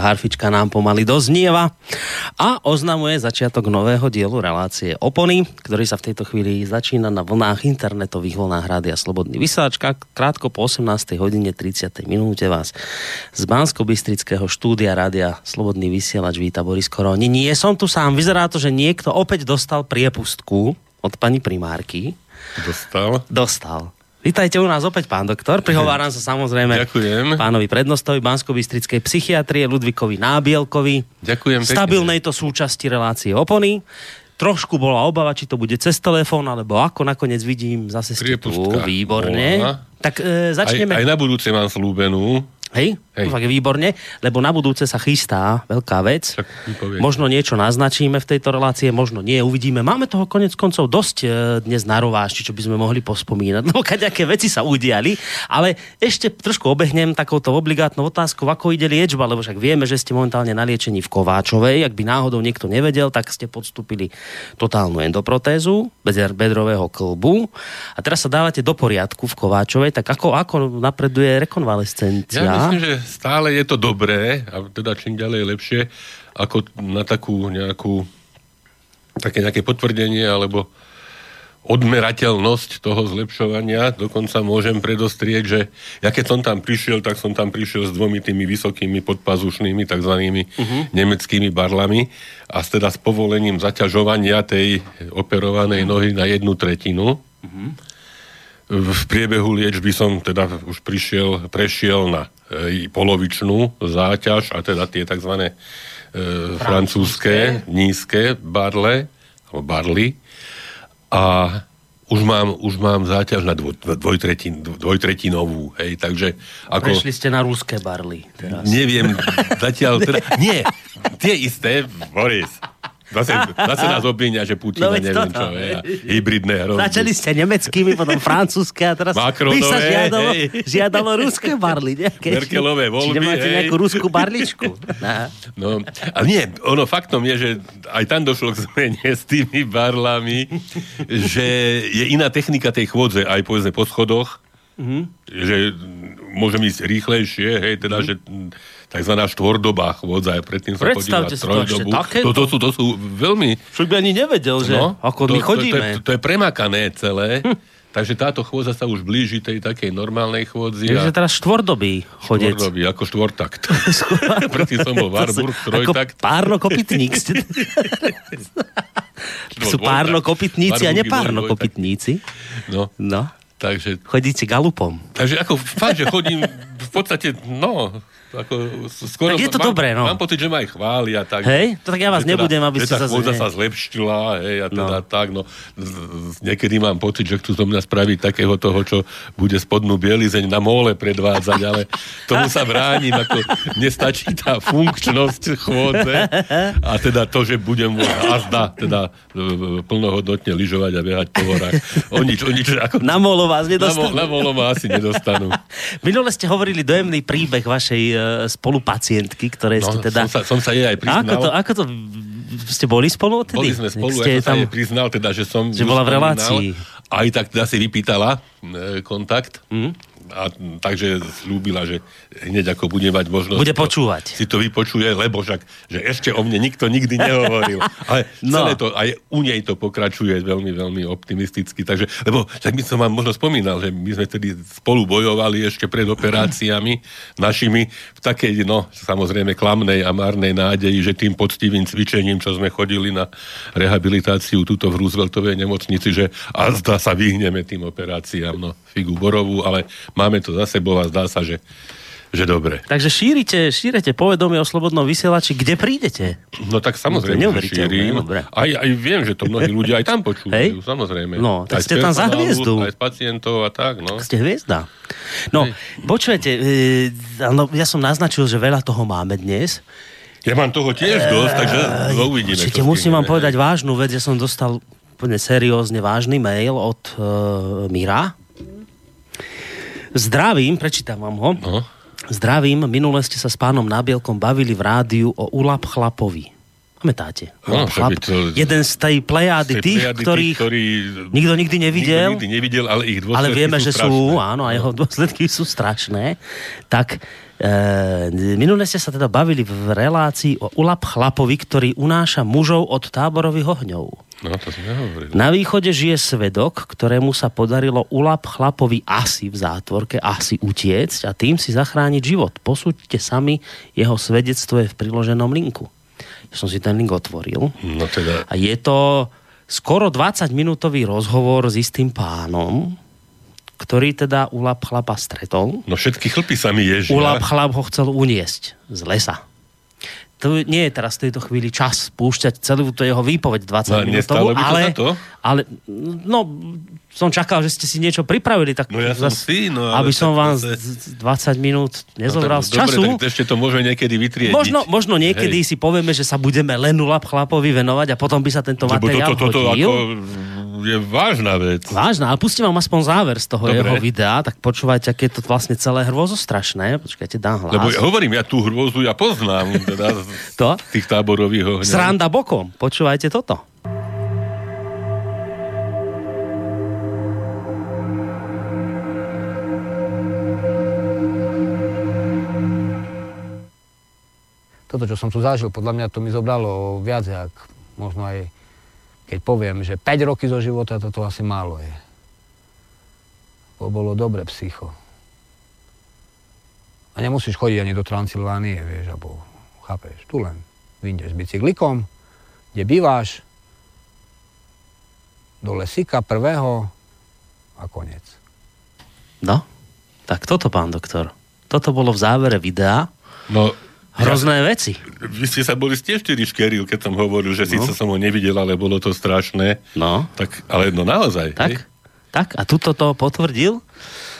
harfička. Harfička nám pomaly doznieva a oznamuje začiatok nového dielu relácie Opony, ktorý sa v tejto chvíli začína na vlnách internetových vlnách Rádia Slobodný vysáčka. Krátko po 18. hodine 30. minúte vás z bansko bystrického štúdia Rádia Slobodný vysielač víta Boris Koroni. Nie som tu sám, vyzerá to, že niekto opäť dostal priepustku od pani primárky. Dostal? Dostal. Vítajte u nás opäť, pán doktor. Prihováram sa samozrejme Ďakujem. pánovi prednostovi bansko psychiatrie Ludvikovi Nábielkovi. Ďakujem pekne. Stabilnej to súčasti relácie opony. Trošku bola obava, či to bude cez telefón, alebo ako nakoniec vidím, zase ste tu. Výborne. bola. Tak e, začneme. Aj, aj na budúce mám slúbenú. Hej, Hej. to fakt je výborne, lebo na budúce sa chystá veľká vec. Však. Možno niečo naznačíme v tejto relácie, možno nie, uvidíme. Máme toho konec koncov dosť e, dnes na rovášti, čo by sme mohli pospomínať. No, kaďaké veci sa udiali, ale ešte trošku obehnem takouto obligátnou otázkou, ako ide liečba, lebo však vieme, že ste momentálne na liečení v Kováčovej. Ak by náhodou niekto nevedel, tak ste podstúpili totálnu endoprotézu beder- bedrového klbu a teraz sa dávate do poriadku v Kováčovej, tak ako, ako napreduje rekonvalescencia? Ja myslím, že stále je to dobré a teda čím ďalej lepšie ako na takú nejakú také nejaké potvrdenie alebo odmerateľnosť toho zlepšovania. Dokonca môžem predostrieť, že ja keď som tam prišiel, tak som tam prišiel s dvomi tými vysokými podpazušnými tzv. Uh-huh. nemeckými barlami a s teda s povolením zaťažovania tej operovanej nohy na jednu tretinu. Uh-huh. V priebehu liečby som teda už prišiel, prešiel na e, polovičnú záťaž a teda tie tzv. E, francúzske nízke barle, alebo barly a už mám, už mám záťaž na dvoj, dvojtretin, dvojtretinovú, hej, takže ako... Prešli ste na ruské barly teraz. Neviem, zatiaľ teda... Nie, tie isté, Boris. Zase, zase nás obvinia, že Putina, No neviem čo, a hybridné hrozby. Začali ste nemeckými, potom francúzske a teraz Macronové, by sa žiadalo, hej. žiadalo ruské barly. Nejaké. Merkelové voľby, nemáte hej. nejakú ruskú barličku? No, a nie, ono faktom je, že aj tam došlo k zmene s tými barlami, že je iná technika tej chôdze, aj povedzme po schodoch, mm-hmm. že môžem ísť rýchlejšie, hej, teda, mm-hmm. že takzvaná štvordobá chôdza, aj predtým som chodil na Predstavte si to ešte trojdobu. To, to, sú, to sú veľmi... Však by ani nevedel, že No, ako to, my To, to, chodíme. je, to je premakané celé, takže táto chôdza sa už blíži tej takej normálnej chôdzi. Takže teraz štvordobý chodec. Štvordoby, ako štvortakt. Predtým som bol Warburg, Ako trojtakt. párno kopytník. ste- Sú párno kopytníci a nepárno kopytníci. No, No, takže, chodíte galupom. takže ako fakt, že chodím v podstate, no, ako skoro... Tak je to mám, dobré, no. Mám pocit, že ma aj chvália. Tak, Hej? To tak ja vás že nebudem, aby ste chôdza ne- sa zlepšila, hej, a teda no. tak, no. Niekedy mám pocit, že chcú zo mňa spraviť takého toho, čo bude spodnú bielizeň na móle predvádzať, ale tomu sa bránim, ako mne stačí tá funkčnosť chôdze a teda to, že budem azda, teda e, plnohodnotne lyžovať a behať po horách. O nič, o nič, ako... Na molo vás Na, mo- nedostanú. na molo ma asi nedostanú. Minule ste hovorili dojemný príbeh vašej e, spolupacientky, ktorej No, ste teda... som, sa, som sa jej aj priznal. Ako to, ako to, ste boli spolu odtedy? Boli sme spolu, ste ako sa jej priznal, teda, že som... Že bola v relácii. Aj tak teda si vypýtala e, kontakt. Mhm. A takže slúbila, že hneď ako bude mať možnosť... Bude to- počúvať. Si to vypočuje, lebo však, že ešte o mne nikto nikdy nehovoril. Ale No. celé to, aj u nej to pokračuje veľmi, veľmi optimisticky. Takže, lebo tak by som vám možno spomínal, že my sme tedy spolu bojovali ešte pred operáciami našimi v takej, no, samozrejme klamnej a márnej nádeji, že tým poctivým cvičením, čo sme chodili na rehabilitáciu túto v Rooseveltovej nemocnici, že a zdá sa vyhneme tým operáciám, no, figu borovú, ale máme to za sebou a zdá sa, že, že dobre. Takže šírite, šírite povedomie o slobodnom vysielači, kde prídete. No tak samozrejme, to že šírim. dobre. Aj, aj viem, že to mnohí ľudia aj tam počúvajú, Hej? samozrejme. No, tak aj ste tam za hviezdu. Aj z pacientov a tak, no. Ste hviezda. No, počujete, e, ja som naznačil, že veľa toho máme dnes. Ja mám toho tiež dosť, takže uvidíme. Určite musím vám povedať hej. vážnu vec. Ja som dostal úplne seriózne vážny mail od uh, Mira. Zdravím, prečítam vám ho. No. Zdravím, minule ste sa s pánom Nábielkom bavili v rádiu o Ulap chlapovi. Pamätáte? No, Chlap, to- jeden z tej plejády Tej tých, plejady ktorých ktorí nikto nikdy nevidel. Nikto nikdy nevidel, ale ich dôsledky ale vieme, sú že strašné. sú, áno, a jeho dôsledky sú strašné. Tak e, minule ste sa teda bavili v relácii o Ulap chlapovi, ktorý unáša mužov od táborových ohňov. No, to sme hovorili. Na východe žije svedok, ktorému sa podarilo Ulap chlapovi asi v zátvorke, asi utiecť a tým si zachrániť život. Posúďte sami, jeho svedectvo je v priloženom linku. Ja som si ten link otvoril. No teda, A je to skoro 20-minútový rozhovor s istým pánom, ktorý teda Ulap chlapa stretol. no všetky chlpy sa mi ježia. Ulap chlap ho chcel uniesť z lesa. To nie je teraz v tejto chvíli čas púšťať celú to jeho výpoveď 20 No, minútovú, to ale, to? ale no, som čakal, že ste si niečo pripravili, tak No ja som si, no, aby som vám z- z 20 minút nezobral z No, tak, času. Dobre, tak ešte to môžeme niekedy vytriediť. Možno, možno niekedy Hej. si povieme, že sa budeme len Ulap chlapovi venovať a potom by sa tento Lebo materiál toto, toto hodil. ako je vážna vec. Vážna, ale pustím vám aspoň záver z toho Dobre. jeho videa, tak počúvajte, aké je to vlastne celé hrôzostrašné. Počkajte, dám hlas. Lebo ja hovorím, ja tú hrôzu ja poznám, teda z To? tých táborových ohňov. Sranda bokom, počúvajte toto. toto, čo som tu zažil, podľa mňa to mi zobralo viac, jak možno aj keď poviem, že 5 roky zo života toto asi málo je. To bolo dobre psycho. A nemusíš chodiť ani do Transylvánie, vieš, alebo chápeš, tu len vyjdeš s bicyklikom, kde býváš, do lesíka prvého a koniec. No, tak toto, pán doktor. Toto bolo v závere videa. No, Hrozné veci. vy ste sa boli ste štyri škeril, keď som hovoril, že síce som ho nevidel, ale bolo to strašné. No, Tak, ale no naozaj. tak, hej? tak. A tuto to potvrdil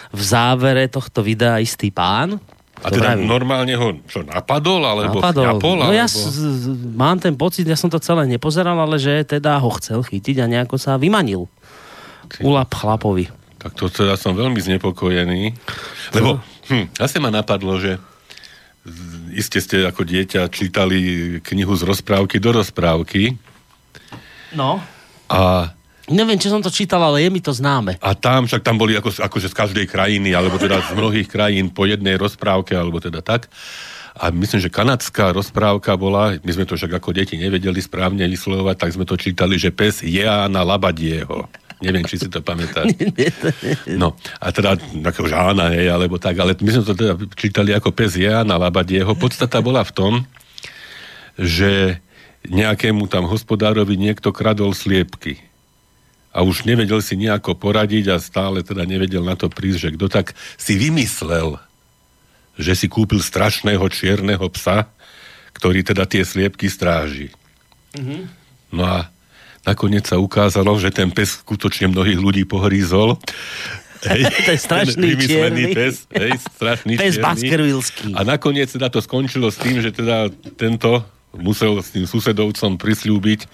v závere tohto videa istý pán. A teda vravím. normálne ho čo, napadol, alebo Napadol. chňapol, No ja alebo... s, s- mám ten pocit, ja som to celé nepozeral, ale že teda ho chcel chytiť a nejako sa vymanil. Ulap chlapovi. Tak to teda som veľmi znepokojený. Lebo, hm, asi ma napadlo, že iste ste ako dieťa čítali knihu z rozprávky do rozprávky No. a, Neviem, či som to čítal, ale je mi to známe. a tam, však tam boli ako, akože z každej krajiny, alebo teda z mnohých krajín po jednej rozprávke, alebo teda tak. A myslím, že kanadská rozprávka bola, my sme to však ako deti nevedeli správne vyslovovať, tak sme to čítali, že pes Jeána Labadieho. Neviem, či si to pamätáš. No, a teda, ako žána, hej, alebo tak, ale my sme to teda čítali ako pes Jeána Labadieho. Podstata bola v tom, že nejakému tam hospodárovi niekto kradol sliepky. A už nevedel si nejako poradiť a stále teda nevedel na to prísť, že kto tak si vymyslel, že si kúpil strašného čierneho psa, ktorý teda tie sliepky stráži. No a nakoniec sa ukázalo, že ten pes skutočne mnohých ľudí pohrízol. Hej, To je strašný čierny. pes, hej, strašný Pes čierny. Baskervillský. A nakoniec teda to skončilo s tým, že teda tento musel s tým susedovcom prislúbiť,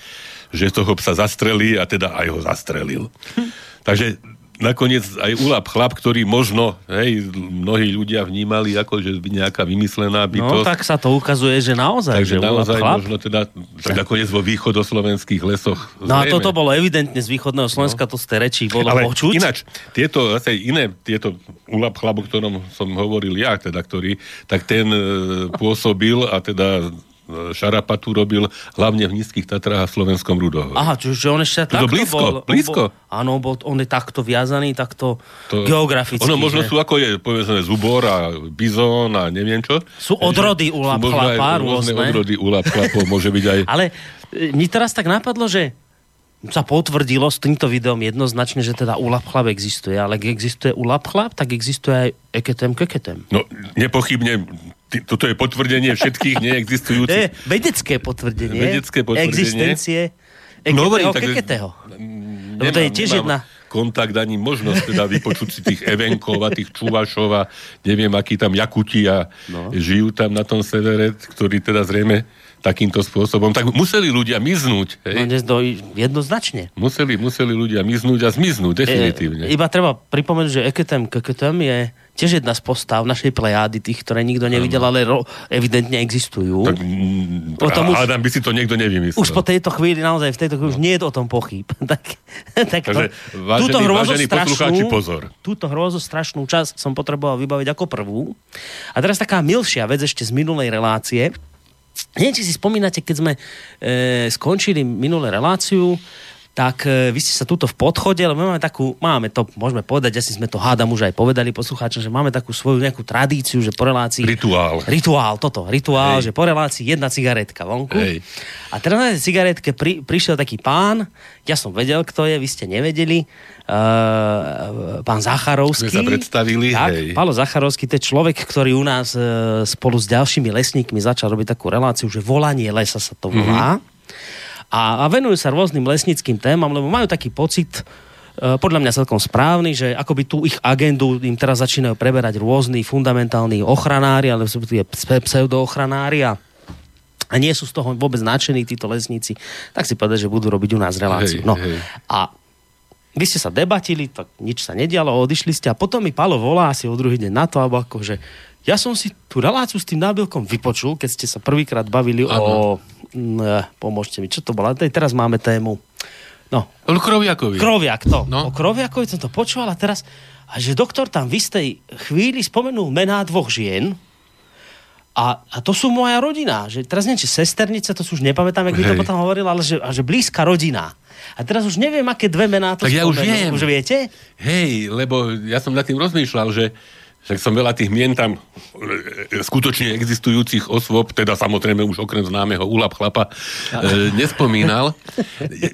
že toho psa zastrelí a teda aj ho zastrelil. Takže nakoniec aj Ulap chlap, ktorý možno, hej, mnohí ľudia vnímali ako, že nejaká vymyslená No, bytosť. tak sa to ukazuje, že naozaj, Takže že naozaj chlap. možno teda, tak nakoniec vo východoslovenských lesoch. No a zrejme. toto bolo evidentne z východného Slovenska, to z tej reči bolo Ale počuť. ináč, tieto, zase iné, tieto ulap chlap, o ktorom som hovoril ja, teda, ktorý, tak ten e, pôsobil a teda šarapatu robil hlavne v Nízkych Tatrách a Slovenskom Rudohu. Aha, čiže on ešte To takto blízko, bol. blízko. Áno, bol, on je takto viazaný, takto geograficky. Ono možno že? sú ako je, povedzme, zubor a bizón a neviem čo. Sú odrody aj chlapa, rôzne odrody ulap chlapov, môže byť aj... Ale e, mi teraz tak napadlo, že sa potvrdilo s týmto videom jednoznačne, že teda ulap chlap existuje, ale ak existuje ulap chlap, tak existuje aj eketem keketem. No, nepochybne, ty, toto je potvrdenie všetkých neexistujúcich je vedecké potvrdenie. Vedecké potvrdenie. Existencie No, eketého hovorím, takže- keketeho. Lebo to je tiež jedna... kontakt ani možnosť teda vypočuť si tých Evenkov a tých Čuvašov a neviem, akí tam Jakuti a no. žijú tam na tom severe, ktorí teda zrejme takýmto spôsobom, tak museli ľudia miznúť. Hej? No, dnes do, jednoznačne. Museli, museli ľudia miznúť a zmiznúť, definitívne. E, iba treba pripomenúť, že eketem keketem je tiež jedna z postav našej plejády, tých, ktoré nikto nevidel, ale ro- evidentne existujú. Tak, mm, O tom už- Adam by si to niekto nevymyslel. Už po tejto chvíli, naozaj v tejto chvíli už nie je o tom pochyb. tak, tak Takže, vážení- vážení poslucháči, pozor. túto hrôzo strašnú časť som potreboval vybaviť ako prvú. A teraz taká milšia vec ešte z minulej relácie. Neviem, či si spomínate, keď sme e, skončili minulé reláciu, tak e, vy ste sa tuto v podchode, lebo my máme takú, máme to, môžeme povedať, asi sme to hádam už aj povedali poslucháčom, že máme takú svoju nejakú tradíciu, že po relácii... Rituál. Rituál, toto, rituál, Hej. že po relácii jedna cigaretka vonku. Hej. A teraz na tej cigaretke pri, prišiel taký pán, ja som vedel, kto je, vy ste nevedeli, uh, pán Zacharovský. Sme sa predstavili, tak, hej. Palo Zacharovský, to je človek, ktorý u nás uh, spolu s ďalšími lesníkmi začal robiť takú reláciu, že volanie lesa sa to volá. Mm-hmm. A, a venujú sa rôznym lesnickým témam, lebo majú taký pocit, e, podľa mňa celkom správny, že akoby tú ich agendu im teraz začínajú preberať rôzni fundamentálni ochranári, ale sú tie pse- pseudoochranári a a nie sú z toho vôbec nadšení títo lesníci, tak si povedať, že budú robiť u nás reláciu. Hej, no. hej. A vy ste sa debatili, tak nič sa nedialo, odišli ste a potom mi Palo volá asi o druhý deň na to, alebo ako, že ja som si tú reláciu s tým nábilkom vypočul, keď ste sa prvýkrát bavili o... Ne, pomôžte mi, čo to? Tej- Teraz máme tému. No, O Kroviakovi. Kroviak, to. No. O. Kroviakovi som to počúval a teraz, a že doktor tam v istej chvíli spomenul mená dvoch žien a, a to sú moja rodina. Že teraz neviem, či sesternice, to už nepamätám, jak mi to potom hovoril, ale že, a že blízka rodina. A teraz už neviem, aké dve mená to Tak ja už viem. Už viete? Hej, lebo ja som nad tým rozmýšľal, že však som veľa tých mien tam e, skutočne existujúcich osôb, teda samozrejme už okrem známeho Ulap chlapa, e, nespomínal.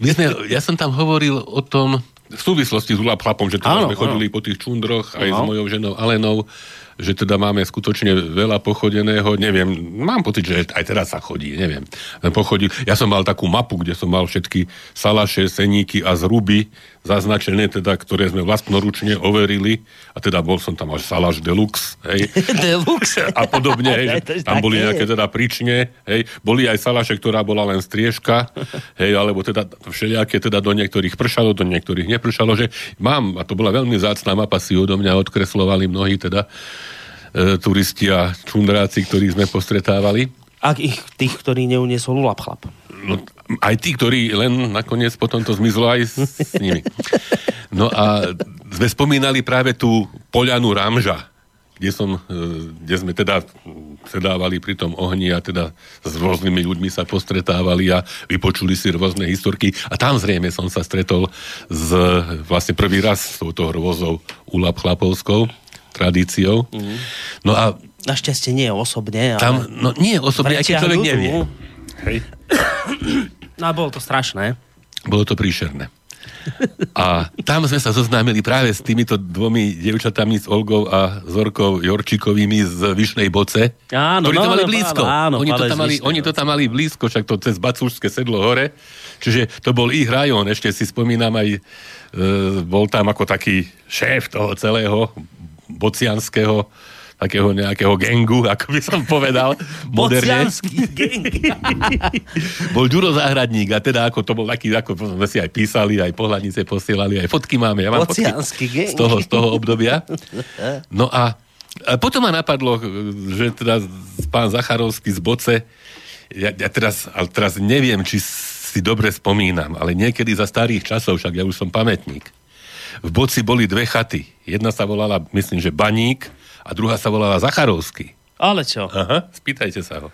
My sme, ja som tam hovoril o tom, v súvislosti s Ulap chlapom, že teda Áno, sme chodili po tých čundroch aj s No. mojou ženou Alenou, že teda máme skutočne veľa pochodeného, neviem, mám pocit, že aj teraz sa chodí, neviem. Pochodil. Ja som mal takú mapu, kde som mal všetky salaše, seníky a zruby zaznačené, teda, ktoré sme vlastnoručne overili a teda bol som tam až salaš deluxe, hej. Deluxe. A podobne, hej, že tam boli nejaké teda prične, hej, boli aj salaše, ktorá bola len striežka, hej, alebo teda všelijaké teda do niektorých pršalo, do niektorých nepršalo, že mám, a to bola veľmi zácná mapa, si odo mňa odkreslovali mnohí teda e, turisti a čundráci, ktorých sme postretávali. Ak ich tých, ktorí neuniesol ulap chlap. No, aj tí, ktorí len nakoniec potom to zmizlo aj s, s nimi. No a sme spomínali práve tú poľanu Ramža, kde, som, e, kde sme teda sedávali pri tom ohni a teda s rôznymi ľuďmi sa postretávali a vypočuli si rôzne historky. A tam zrejme som sa stretol s vlastne prvý raz s touto hrôzou Ulap chlapovskou tradíciou. Mm. No a Našťastie nie osobne, ale... tam, no nie osobne, aj keď človek Preťahnutú. nevie. Hej. No a bolo to strašné. Bolo to príšerné. A tam sme sa zoznámili práve s týmito dvomi devčatami, s Olgou a Zorkou Jorčikovými z Vyšnej Boce. Áno, ktorí to no, mali no, blízko. áno, oni, to tam mali, oni to tam mali blízko, však to cez Bacúšské sedlo hore. Čiže to bol ich rajón. Ešte si spomínam aj, e, bol tam ako taký šéf toho celého bocianského takého nejakého gengu, ako by som povedal, moderne. Gang. Bol Ďuro Záhradník a teda ako to bol taký, ako sme si aj písali, aj pohľadnice posielali, aj fotky máme. Ja mám fotky gang. z toho, z toho obdobia. No a, a potom ma napadlo, že teda pán Zacharovský z Boce, ja, ja teraz, ale teraz neviem, či si dobre spomínam, ale niekedy za starých časov, však ja už som pamätník, v Boci boli dve chaty. Jedna sa volala, myslím, že Baník a druhá sa volala Zacharovský. Ale čo? Aha, spýtajte sa ho.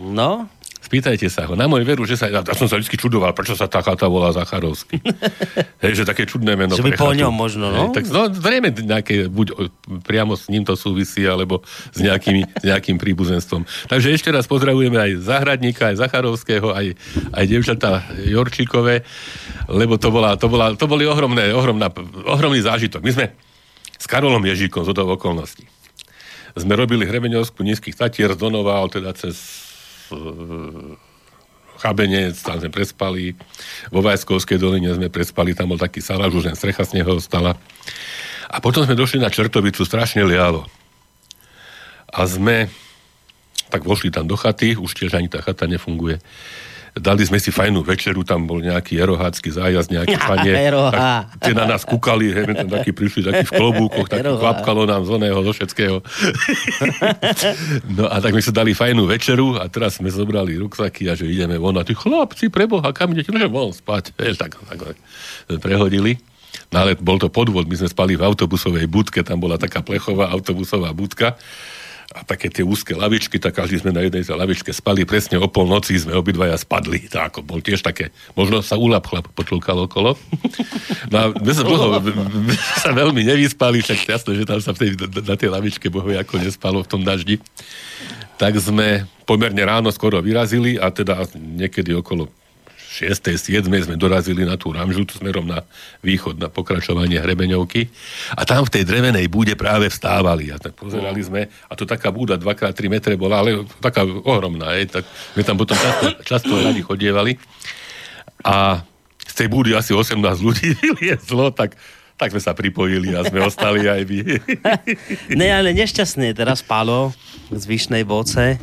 No, Spýtajte sa ho. Na môj veru, že sa... Ja, ja som sa vždy čudoval, prečo sa tá chata volá Zacharovský. Hej, že také čudné meno Že by po ňom možno, no. Hej, tak, no, zrejme nejaké, buď priamo s ním to súvisí, alebo s, nejakými, s nejakým príbuzenstvom. Takže ešte raz pozdravujeme aj Zahradníka, aj Zacharovského, aj, aj devčatá Jorčíkové, lebo to, bola, to, bola, to boli ohromné, ohromná, ohromný zážitok. My sme s Karolom Ježíkom z hodou okolností sme robili hrebeňovskú nízkych tatier z Donoval, teda cez Chabenec, tam sme prespali, vo Vajskovskej doline sme prespali, tam bol taký saláž, už len strecha z neho ostala. A potom sme došli na Čertovicu, strašne lialo. A sme tak vošli tam do chaty, už tiež ani tá chata nefunguje. Dali sme si fajnú večeru, tam bol nejaký erohácky zájazd, nejaké fanie. Tie na nás kúkali, hej, my tam takí prišli, takí v klobúkoch, tak kvapkalo nám z oného, zo všetkého. no a tak my sa dali fajnú večeru a teraz sme zobrali ruksaky a že ideme von a tí chlapci, preboha, kam idete? No, že von spať. Hej, tak, tak, tak sme prehodili. No ale bol to podvod, my sme spali v autobusovej budke, tam bola taká plechová autobusová budka a také tie úzke lavičky, tak každý sme na jednej tej lavičke spali, presne o polnoci sme obidvaja spadli. Tak ako bol tiež také, možno sa úlap chlap potlkal okolo. No a my sa, dlho, my sa veľmi nevyspali, však jasné, že tam sa v tej, na tej lavičke bohu ako nespalo v tom daždi. Tak sme pomerne ráno skoro vyrazili a teda niekedy okolo 6. 7. sme dorazili na tú Ramžu, smerom na východ, na pokračovanie Hrebeňovky. A tam v tej drevenej búde práve vstávali. A tak pozerali sme, a to taká búda 2x3 metre bola, ale taká ohromná. Je, tak sme tam potom často, často radi chodievali. A z tej búdy asi 18 ľudí vyliezlo, tak tak sme sa pripojili a sme ostali aj vy. Ne, ale nešťastné je teraz Pálo z Vyšnej Boce,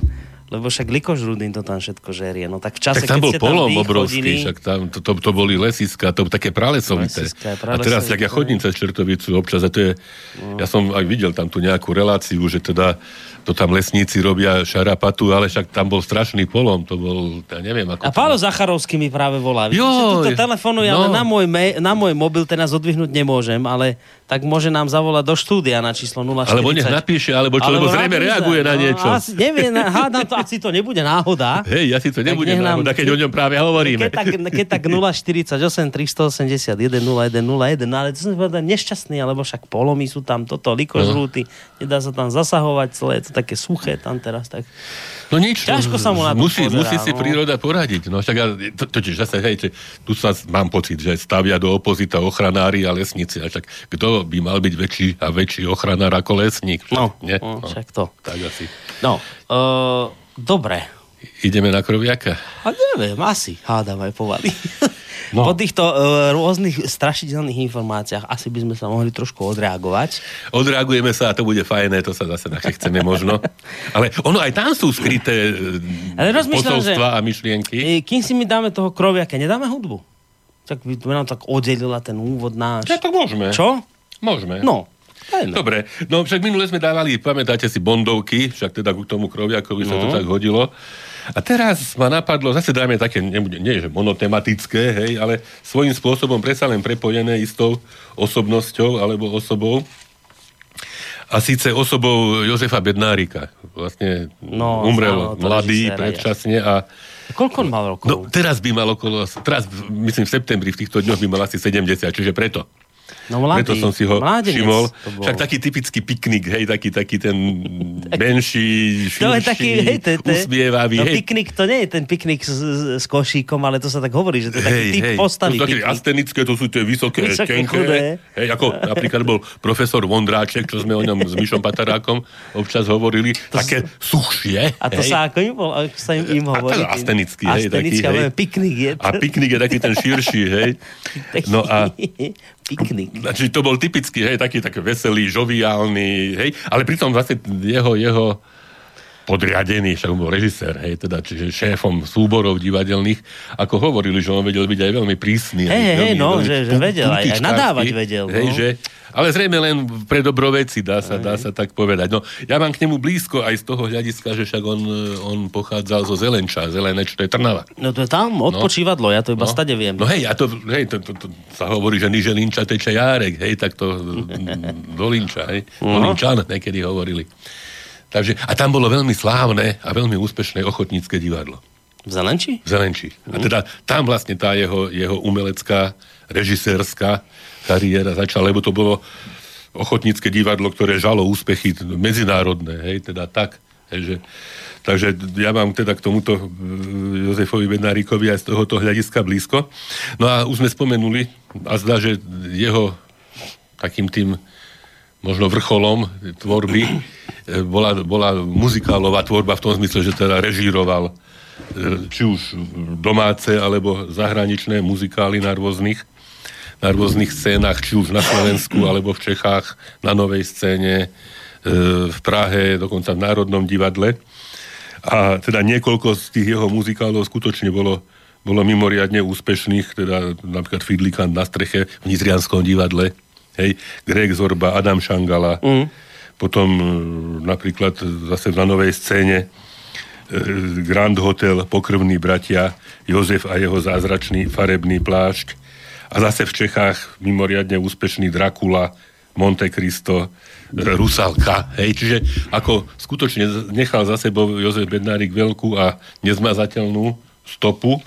lebo však likožrudin to tam všetko žerie. No tak v čase, tak tam bol polom obrovský, chodili- však tam, to, to, to boli lesiska, to také pralesovité. A teraz, tak ja chodím cez Čertovicu občas a to je, No. ja som aj videl tam tú nejakú reláciu, že teda to tam lesníci robia šarapatu, ale však tam bol strašný polom, to bol, ja neviem, ako... A Pálo Zacharovský mi práve volá. Joj, že tuto telefonuje, no. ale na môj, me- na môj mobil teraz odvihnúť nemôžem, ale tak môže nám zavolať do štúdia na číslo 040. Alebo nech napíše, alebo čo, lebo zrejme napíše, reaguje na no, niečo. Asi, neviem, hádam to, asi to nebude náhoda. Hej, ja si to nech nám- náhoda, keď o ňom práve hovoríme. Keď tak, keď tak 048 381 0101, no ale to som povedal nešťastný, alebo však polomy sú tam toto, likožrúty, nedá sa tam zasahovať, celé je to také suché tam teraz, tak No nič. Ťažko sa mu na to musí, pozerá, musí si no. príroda poradiť. No však ja, to, totiž zase, hej, že tu sa mám pocit, že stavia do opozita ochranári a lesníci. A však kto by mal byť väčší a väčší ochranár ako lesník? no, Nie? no, však to. Tak asi. No, uh, dobre. Ideme na kroviaka. A neviem, asi, hádam aj povaly. No. Po týchto uh, rôznych strašidelných informáciách asi by sme sa mohli trošku odreagovať. Odreagujeme sa a to bude fajné, to sa zase chceme možno. Ale ono aj tam sú skryté Ale rozmýšľam, posolstva a myšlienky. E, kým si my dáme toho kroviaka, nedáme hudbu? Tak by nám tak oddelila ten úvod náš. Ja to môžeme. Čo? Môžeme. No. Daj no. Dobre, no však minule sme dávali, pamätáte si, bondovky, však teda k tomu kroviakovi sa to No. tak hodilo. A teraz ma napadlo, zase dáme také, nebude, nie že monotematické, hej, ale svojím spôsobom predsa len prepojené istou osobnosťou alebo osobou. A síce osobou Jozefa Bednárika. Vlastne No, umrel áno, mladý, režiséra, predčasne a Koľko on mal rokov? no, teraz by mal okolo, teraz myslím v septembri v týchto dňoch by mal asi 70, čiže preto. No mladý. Preto som si ho Mládenec všimol. to. Však taký typický piknik, hej, taký, taký ten menší, To je širší, taký, hej, to, to, usmievavý, no, hej. piknik to nie je ten piknik s, s, košíkom, ale to sa tak hovorí, že to je taký Hej, typ hej, postavy. to sú také astenické, to sú tie vysoké, Vysoké, tenké. chudé. Hej, ako napríklad bol profesor Vondráček, čo sme o ňom s Mišom Patarákom občas hovorili, také suchšie. A to hej. sa ako im, bol, ako sa im, im A- a hovorí? to je astenický, hej, taký, hej. piknik je. A piknik je taký ten širší, hej. No a piknik. Znači, to bol typický, hej, taký, taký veselý, žoviálny, hej, ale pritom vlastne jeho, jeho podriadený, však bol režisér, hej, teda, čiže šéfom súborov divadelných, ako hovorili, že on vedel byť aj veľmi prísny. Hej, hej, veľmi- no, veľmi že- že vedel, aj- aj nadávať vedel, no. Hej, že, ale zrejme len pre dobro veci, dá sa, dá sa tak povedať. No, ja mám k nemu blízko aj z toho hľadiska, že však on, on pochádzal zo Zelenča, Zelené, čo to je Trnava. No to je tam odpočívadlo, ja to iba No. stade viem. No hej, a to, hej, to, to, to, sa hovorí, že niže Linča teče Járek, hej, tak to do Linča, hej. Do Linčan niekedy hovorili. Takže, a tam bolo veľmi slávne a veľmi úspešné ochotnícke divadlo V Zelenči? v Zelenči. A teda tam vlastne tá jeho, jeho umelecká, režisérska kariéra začala, lebo to bolo ochotnícke divadlo, ktoré žalo úspechy medzinárodné, hej, teda tak. Hej, že, takže ja mám teda k tomuto e, Jozefovi Bednárikovi aj z tohoto hľadiska blízko. No a už sme spomenuli, a zdá, že jeho takým tým možno vrcholom tvorby e, bola, bola muzikálová tvorba v tom zmysle, že teda režíroval e, či už domáce alebo zahraničné muzikály na rôznych, na rôznych scénach, či už na Slovensku alebo v Čechách, na novej scéne, e, v Prahe, dokonca v Národnom divadle. A teda niekoľko z tých jeho muzikálov skutočne bolo, bolo mimoriadne úspešných, teda napríklad Fidlikant na streche v Nizrianskom divadle, hej, Greg Zorba, Adam Šangala, mm. potom e, napríklad zase na novej scéne e, Grand Hotel, Pokrvní bratia, Jozef a jeho zázračný farebný plášť a zase v Čechách mimoriadne úspešný Dracula, Monte Cristo, Rusalka. Hej, čiže ako skutočne nechal za sebou Jozef Bednárik veľkú a nezmazateľnú stopu,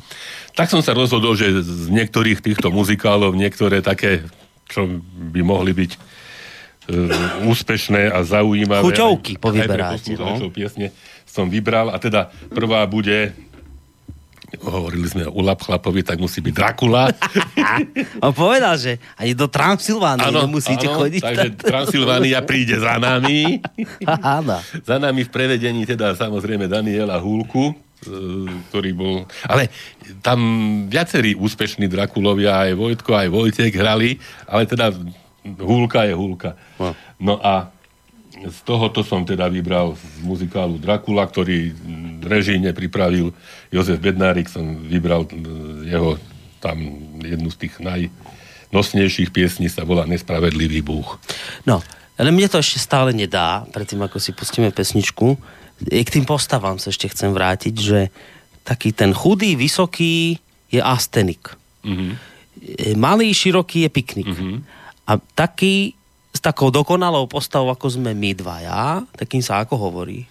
tak som sa rozhodol, že z niektorých týchto muzikálov niektoré také, čo by mohli byť uh, úspešné a zaujímavé. Chuťovky povyberáte. No? piesne som vybral a teda prvá bude hovorili sme o Ulap chlapovi, tak musí byť Dracula. On povedal, že ani do Transylvánie nemusíte ano, chodiť. Takže Transylvánia príde za nami. Za nami v prevedení teda samozrejme Daniela Hulku, ktorý bol... Ale tam viacerí úspešní Drakulovia, aj Vojtko, aj Vojtek hrali, ale teda Hulka je Hulka. No, no a z tohoto som teda vybral z muzikálu Dracula, ktorý režíne pripravil Jozef Bednárik, som vybral jeho tam jednu z tých najnosnejších piesní sa volá Nespravedlivý búch. No, ale mne to ešte stále nedá, predtým ako si pustíme pesničku. K tým postavám sa ešte chcem vrátiť, že taký ten chudý, vysoký je astenik. Mm-hmm. Malý, široký je piknik. Mm-hmm. A taký s takou dokonalou postavou, ako sme my dvaja, takým sa ako hovorí?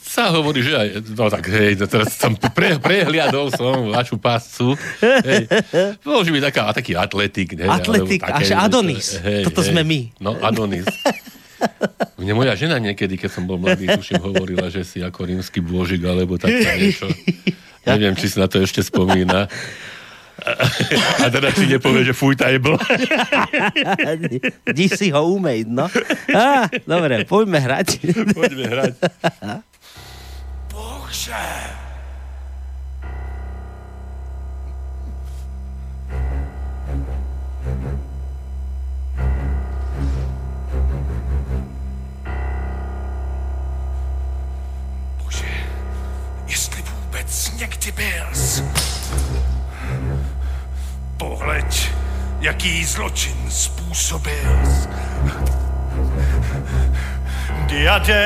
sa hovorí, že aj, no tak hej, teraz som pre, prehliadol som vašu páscu. Hej. Môže byť taká, taký atletik. Hej, atletik, také, až Adonis. Hej, Toto hej, sme my. No, Adonis. Mne moja žena niekedy, keď som bol mladý, tuším, hovorila, že si ako rímsky bôžik, alebo také niečo. Neviem, či si na to ešte spomína. A teda si nepovie, že fuj, je bol. Di si ho umej, no. Á, dobre, poďme hrať. Poďme hrať. Bože. Bože, někdy byl Pohleď, jaký zločin způsobil. Diadem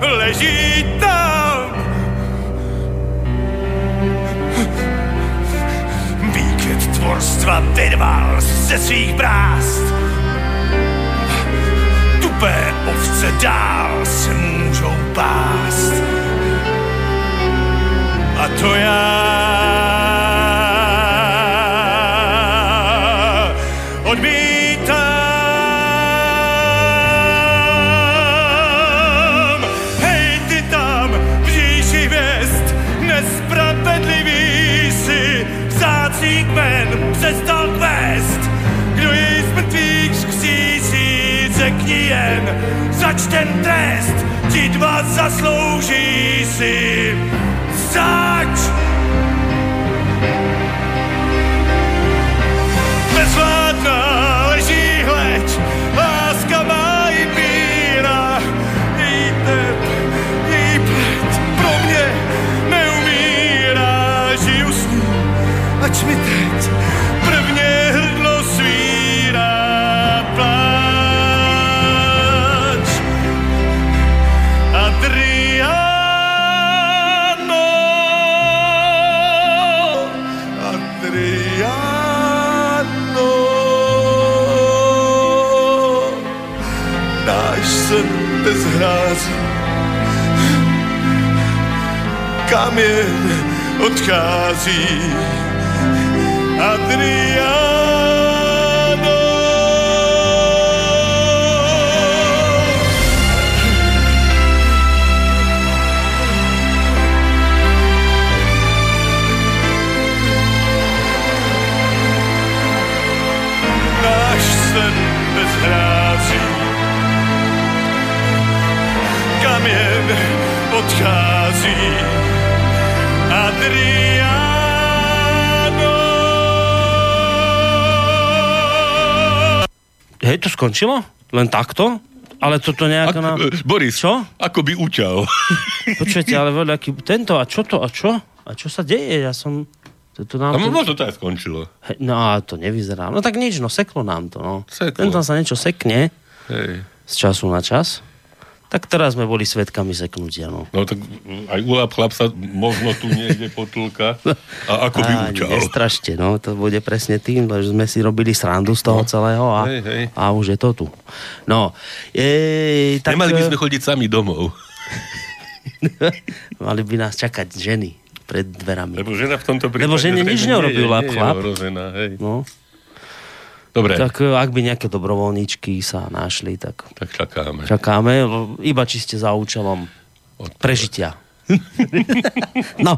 leží tam. Výkvět tvorstva vyrval ze svých brást. Ovce dál se můžou pást. A to já ten trest, ti dva zaslouží si zač! Bezhrází. Kaměň odchází Adrián. Odchází Adriano. Hej, to skončilo? Len takto? Ale toto nejak... Ak, Na... e, Boris, Čo? ako by učal. Počujete, ale veľaký... Tento, a čo to, a čo? A čo sa deje? Ja som... Toto nám to... možno to aj skončilo. He, No to nevyzerá. No tak nič, no seklo nám to, no. Seklo. Tento sa niečo sekne Hej. z času na čas. Tak teraz sme boli svetkami seknutia, no. No tak aj ulap chlap sa možno tu niekde potulka. A ako by učal. Nestrašte, no, to bude presne tým, že sme si robili srandu z toho celého a, hej, hej. a už je to tu. No, e, tak, Nemali by sme chodiť sami domov. mali by nás čakať ženy pred dverami. Lebo žena v tomto prípade... Lebo žene nič neurobil, je chlap. hej. No, Dobre, tak, e, ak by nejaké dobrovoľníčky sa našli, tak tak čakáme. čakáme, iba čiste za účelom prežitia. no,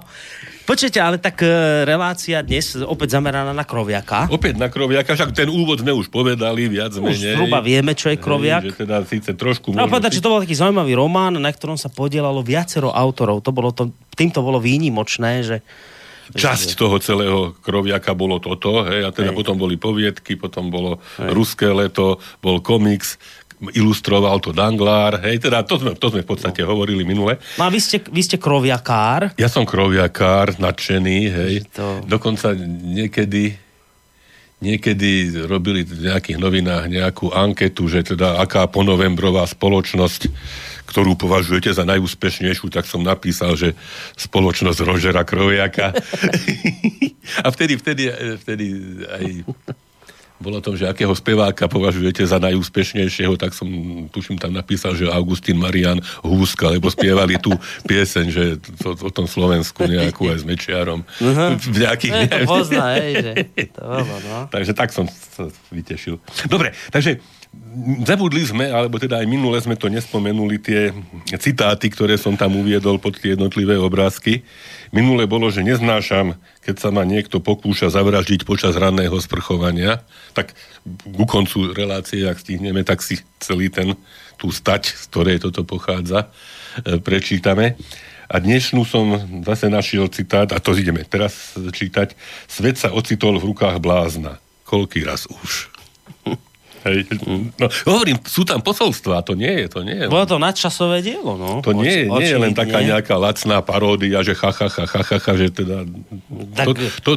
počujete, ale tak e, relácia dnes opäť zameraná na kroviaka. Opäť na kroviaka, však ten úvod sme už povedali, viac Už menej. zhruba vieme, čo je kroviak. Hej, že teda síce trošku... No povedať, že to bol taký zaujímavý román, na ktorom sa podielalo viacero autorov. To bolo to, týmto bolo výnimočné, že Časť toho celého kroviaka bolo toto, hej, a teda Hej. potom boli poviedky, potom bolo ruské leto, bol komiks, ilustroval to Danglár, hej, teda to sme, to sme v podstate hovorili minule. No a vy ste, vy ste kroviakár. Ja som kroviakár, nadšený, hej. To- Dokonca niekedy niekedy robili v nejakých novinách nejakú anketu, že teda aká ponovembrová spoločnosť, ktorú považujete za najúspešnejšiu, tak som napísal, že spoločnosť Rožera Kroviaka. A vtedy, vtedy, vtedy aj bolo to, že akého speváka považujete za najúspešnejšieho, tak som, tuším, tam napísal, že Augustín Marian Húska, lebo spievali tú pieseň, že to, o tom Slovensku nejakú aj s Mečiarom. V nejakých, Ne, to pozná, hej, že to bolo, no. Takže tak som sa vytešil. Dobre, takže zabudli sme, alebo teda aj minule sme to nespomenuli, tie citáty, ktoré som tam uviedol pod tie jednotlivé obrázky. Minule bolo, že neznášam, keď sa ma niekto pokúša zavraždiť počas ranného sprchovania. Tak ku koncu relácie, ak stihneme, tak si celý ten, tú stať, z ktorej toto pochádza, e, prečítame. A dnešnú som zase našiel citát, a to ideme teraz čítať. Svet sa ocitol v rukách blázna. Koľký raz už? Hej. No, hovorím, sú tam posolstvá, to nie je, to nie je. Bolo to nadčasové dielo, no. To nie, je- nie je len taká nejaká lacná paródia, že ha, ha, ha, ha, ha, ha že teda... Tak- to, to,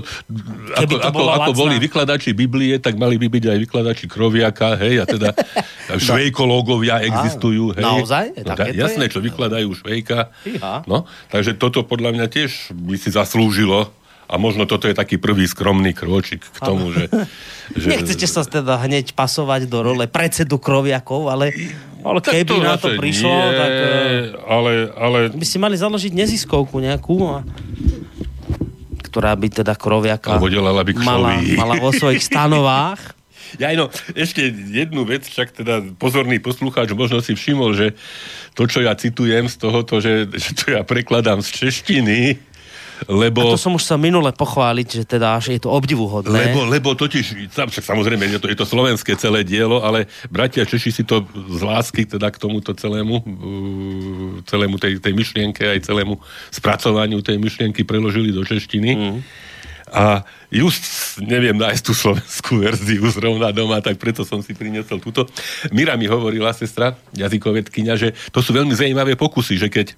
ako, to ako, ako boli vykladači Biblie, tak mali by byť aj vykladači kroviaka, hej, a teda švejkológovia existujú, hej. Naozaj? No, také to jasné, je? čo vykladajú švejka. Fíha. No, takže toto podľa mňa tiež by si zaslúžilo a možno toto je taký prvý skromný krôčik k tomu, že... že Nechcete sa teda hneď pasovať do role predsedu kroviakov, ale, ale Tak keby na to prišlo, nie, tak e, Ale, ale by ste mali založiť neziskovku nejakú, a, ktorá by teda kroviaka by mala, mala vo svojich stanovách. Ja no, ešte jednu vec, však teda pozorný poslucháč možno si všimol, že to, čo ja citujem z tohoto, že, že to ja prekladám z češtiny, A lebo... to som už sa minule pochváliť, že teda že je to obdivuhodné. Lebo, lebo totiž, samozrejme, je to, je to slovenské celé dielo, ale bratia Češi si to z lásky teda k tomuto celému, uh, celému tej, tej myšlienke, aj celému spracovaniu tej myšlienky preložili do češtiny. Mm. A just neviem nájsť tú slovenskú verziu zrovna doma, tak preto som si priniesol túto. Mira mi hovorila, sestra, jazykovedkynia, že to sú veľmi zaujímavé pokusy, že keď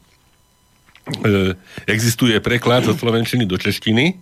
existuje preklad zo slovenčiny do češtiny.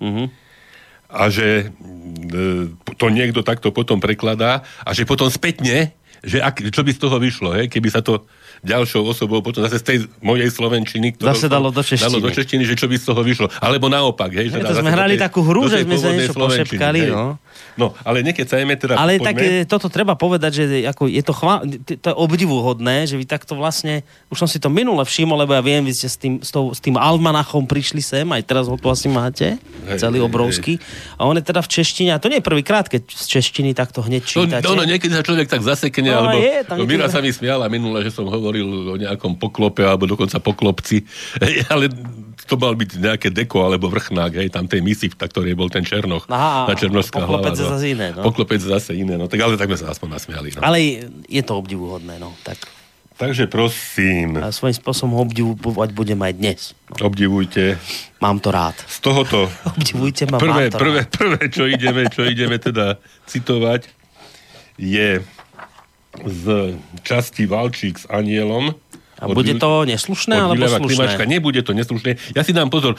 A že e, to niekto takto potom prekladá a že potom spätne, že ak, čo by z toho vyšlo, hej, keby sa to ďalšou osobou potom zase z tej mojej slovenčiny ktorou Zase dalo do češtiny. dalo do češtiny, že čo by z toho vyšlo. Alebo naopak, hej, že Hej, to sme hrali tej- takú hru, že sme sa niečo pošepkali, hej. no. No, ale nekecajme teda, Ale tak poďme. e, toto treba povedať, že ako je to, chvá... to je obdivuhodné, že vy takto vlastne, už som si to minule všimol, lebo ja viem, vy ste s tým, s, tou, s tým almanachom prišli sem, aj teraz ho tu asi máte, Hej, celý hej, obrovský. A on je teda v češtine, a to nie je prvýkrát, keď z češtiny takto hneď No, čítate. no, no, niekedy sa človek tak zasekne, No, alebo je, tam no, niekedy- Mira sa mi smiala minule, že som hovoril o nejakom poklope, alebo dokonca poklopci, ale to mal byť nejaké deko, alebo vrchnák, hej, tam tej misi, na ktorej bol ten Černoch, Aha, tá Černošská poklopec hlava. je zase iné, no. Poklopec zase iné, no, tak ale tak sme sa aspoň nasmiali. No. Ale je to obdivuhodné, no. Tak Takže prosím, a svojím spôsobom obdivovať budem aj dnes. No, obdivujte mám to rád. z tohoto Obdivujte ma, prvé, mám to prvé, rád. prvé, čo ideme, čo ideme teda citovať, je z časti Valčík s Anielom. A bude to neslušné od alebo slušné? Klimačka. Nebude to neslušné. Ja si dám pozor,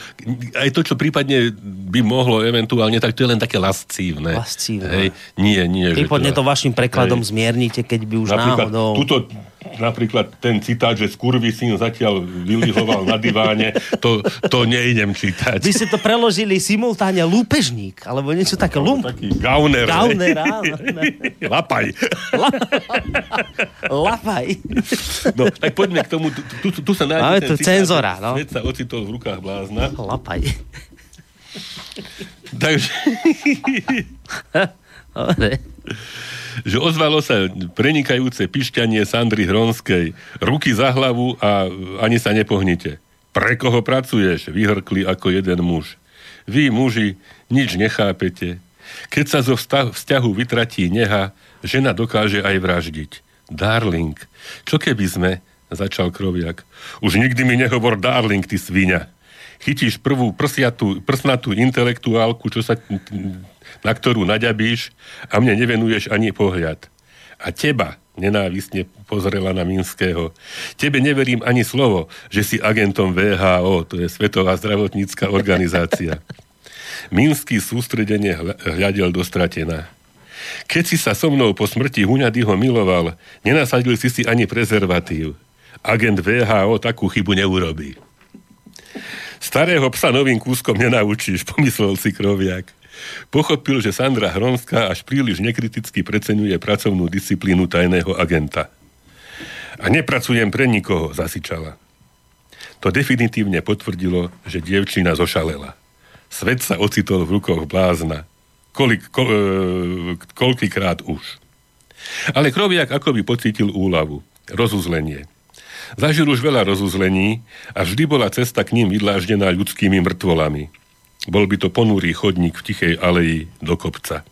aj to, čo prípadne by mohlo eventuálne, tak to je len také lascívne. Lascívne. Hej, nie, nie. Prípadne teda- to vašim prekladom Hej. zmiernite, keď by už Napríklad, náhodou... tuto, napríklad ten citát, že skurvy syn zatiaľ vylihoval na diváne, to, to neidem čítať. Vy ste to preložili simultáne lúpežník, alebo niečo také. Lump. Taký gauner. Gauner, áno. Lapaj. Lapaj. No, tak poďme k tomu. Tu, tu, tu, sa nájde Máme tu cenzora, no. Svet sa ocitol v rukách blázna. Lapaj. Takže, Dobre. Že ozvalo sa prenikajúce pišťanie Sandry Hronskej. Ruky za hlavu a ani sa nepohnite. Pre koho pracuješ? Vyhrkli ako jeden muž. Vy, muži, nič nechápete. Keď sa zo vzťahu vytratí neha, žena dokáže aj vraždiť. Darling, čo keby sme, začal Kroviak. Už nikdy mi nehovor darling, ty svinia. Chytíš prvú prsiatú, prsnatú intelektuálku, čo sa, na ktorú naďabíš a mne nevenuješ ani pohľad. A teba, nenávistne pozrela na Minského, tebe neverím ani slovo, že si agentom VHO, to je Svetová zdravotnícka organizácia. Minský sústredenie hľa- hľadel do stratená. Keď si sa so mnou po smrti Huňadyho miloval, nenasadil si si ani prezervatív. Agent VHO takú chybu neurobí. Starého psa novým kúskom nenaučíš, pomyslel si Kroviak. Pochopil, že Sandra Hronská až príliš nekriticky preceňuje pracovnú disciplínu tajného agenta. A nepracujem pre nikoho, zasičala. To definitívne potvrdilo, že dievčina zošalela. Svet sa ocitol v rukoch blázna. Kolik, ko, e, koľkýkrát už. Ale Kroviak akoby pocítil úlavu, rozuzlenie. Zažil už veľa rozuzlení a vždy bola cesta k ním vydláždená ľudskými mŕtvolami. Bol by to ponurý chodník v tichej aleji do kopca.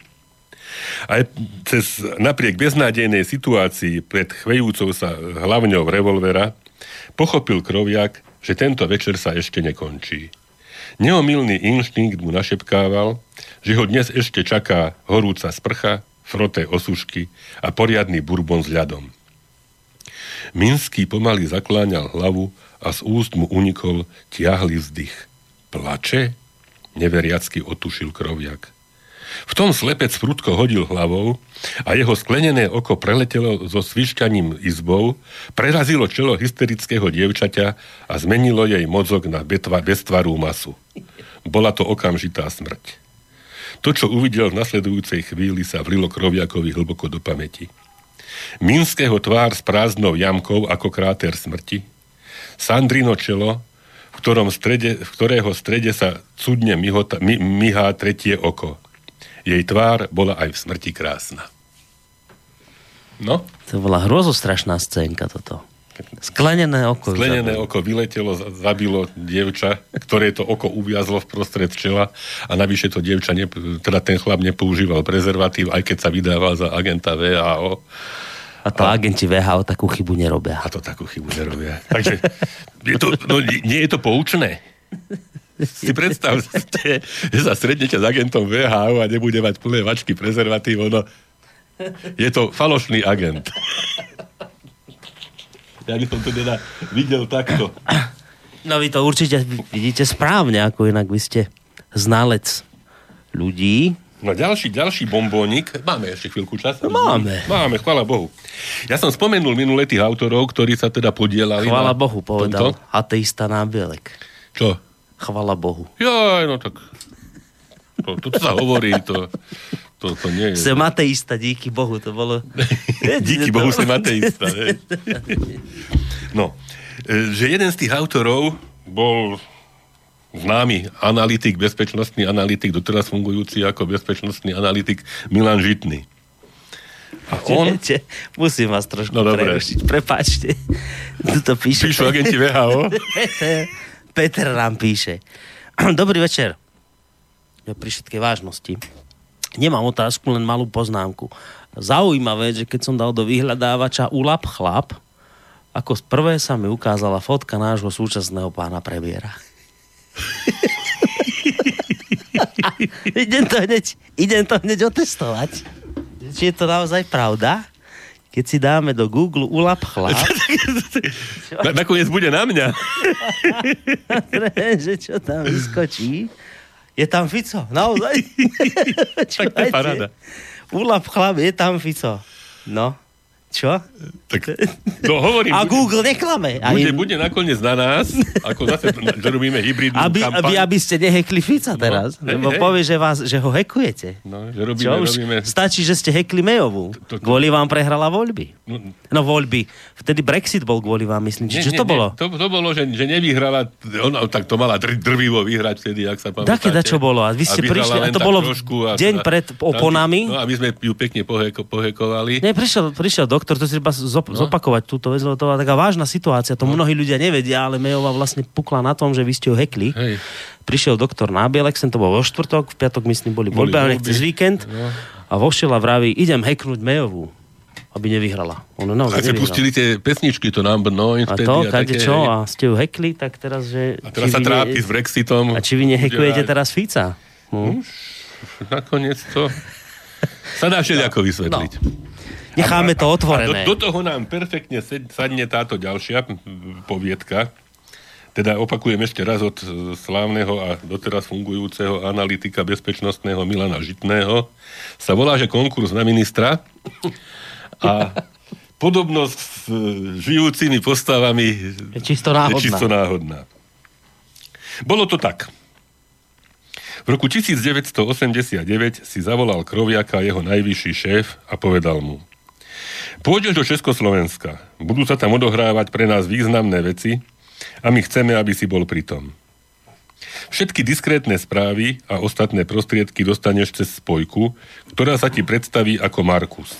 Aj cez napriek beznádejnej situácii pred chvejúcou sa hlavňou revolvera pochopil Kroviak, že tento večer sa ešte nekončí. Neomilný inštinkt mu našepkával, že ho dnes ešte čaká horúca sprcha, froté osušky a poriadny bourbon s ľadom. Minský pomaly zakláňal hlavu a z úst mu unikol tiahly vzdych. Plače? Neveriacky otušil kroviak. V tom slepec prudko hodil hlavou a jeho sklenené oko preletelo so svišťaním izbou, prerazilo čelo hysterického dievčaťa a zmenilo jej mozog na beztvarú masu. Bola to okamžitá smrť. To, čo uvidel v nasledujúcej chvíli, sa vlilo kroviakovi hlboko do pamäti. Minského tvár s prázdnou jamkou ako kráter smrti, Sandrino čelo, ktorom strede, v ktorého strede sa cudne myhota, my, myhá tretie oko. Jej tvár bola aj v smrti krásna. No, To bola hrozostrašná scénka toto. Sklenené oko. sklenené zabil. oko vyletelo, za- zabilo dievča, ktoré to oko uviazlo v prostred čela a navyše to dievča, ne, teda ten chlap nepoužíval prezervatív, aj keď sa vydával za agenta VHO. A to agenti VHO takú chybu nerobia. A to takú chybu nerobia. Takže je to, no, nie je to poučné. Si predstavte, že sa stretnete s agentom VHO a nebude mať plné vačky prezervatív, no je to falošný agent. Ja by som to teda videl takto. No vy to určite vidíte správne, ako inak vy ste znalec ľudí. No ďalší, ďalší bombónik. Máme ešte chvíľku čas? No, máme. Máme, chvála Bohu. Ja som spomenul minule tých autorov, ktorí sa teda podielali Chvala na Bohu, povedal tomto. ateista nábielek. Čo? Chvala Bohu. Joj, no tak... To, to, to sa hovorí, to, to, to nie je... Sem ateista, díky Bohu, to bolo... Díky Bohu som ateista. No, e, že jeden z tých autorov bol známy analytik, bezpečnostný analytik, doteraz fungujúci ako bezpečnostný analytik Milan Žitný. A on... Viete, musím vás trošku No, prerušiť. Prepáčte. Tu to píše. Píšu agenti VHO. Peter, Peter nám píše. Dobrý večer. Ja pri všetkej vážnosti. Nemám otázku, len malú poznámku. Zaujímavé, že keď som dal do vyhľadávača ULAP chlap, ako z prvé sa mi ukázala fotka nášho súčasného pána premiéra. idem, to hneď, idem to hneď otestovať. Či je to naozaj pravda? keď si dáme do Google ulap chlap, Na, nakoniec bude na mňa. že čo tam vyskočí, je tam Fico, naozaj. Tak to je paráda. Ulap chlap, je tam Fico. No, čo? Tak, no hovorím, A bude, Google neklame. A bude, bude nakoniec na nás, ako zase, že robíme hybridnú aby, kampaň. aby, aby ste nehekli Fica teraz. hej, lebo hej. povie, že, vás, že ho hekujete. No, že robíme, Čo už robíme... stačí, že ste hekli Mayovú. To- to- Kvôli vám prehrala voľby. No, No voľby. Vtedy Brexit bol kvôli vám, myslím. Či, čo to bolo? To, to bolo, že, že nevyhrala, ona tak to mala dr, drvivo vyhrať vtedy, ak sa pamätáte. Také dačo bolo. A vy ste vyhrala prišli, a to bolo trošku deň pred oponami. No a my sme ju pekne poheko, pohekovali. Nie, prišiel, prišiel doktor, to si treba zop, No. zopakovať túto vec, lebo to bola taká vážna situácia, to mnohí ľudia nevedia, ale Mayová vlastne pukla na tom, že vy ste ho hekli. Hej. Prišiel doktor na Bielexen, to bol vo štvrtok, v piatok myslím boli voľby, ale cez víkend. A vošiel a vraví, idem heknúť Mayovú, aby nevyhrala. Ono A ste pustili tie pesničky, to number nine A to, a kade také, čo, hej. a ste ju hekli, tak teraz, že... A teraz sa trápi ne- s Brexitom. A či vy nehekujete teraz Fica? Hm? Nakoniec to sa dá všelijako vysvetliť. Necháme to otvorené. do, do toho nám perfektne sadne táto ďalšia poviedka. Teda opakujem ešte raz od slávneho a doteraz fungujúceho analytika bezpečnostného Milana Žitného. Sa volá, že konkurs na ministra. A podobnosť s e, žijúcimi postavami Je čisto náhodná. je čisto náhodná. Bolo to tak. V roku 1989 si zavolal Kroviaka jeho najvyšší šéf a povedal mu Pôjdeš do Československa, budú sa tam odohrávať pre nás významné veci a my chceme, aby si bol pritom. Všetky diskrétne správy a ostatné prostriedky dostaneš cez spojku, ktorá sa ti predstaví ako Markus.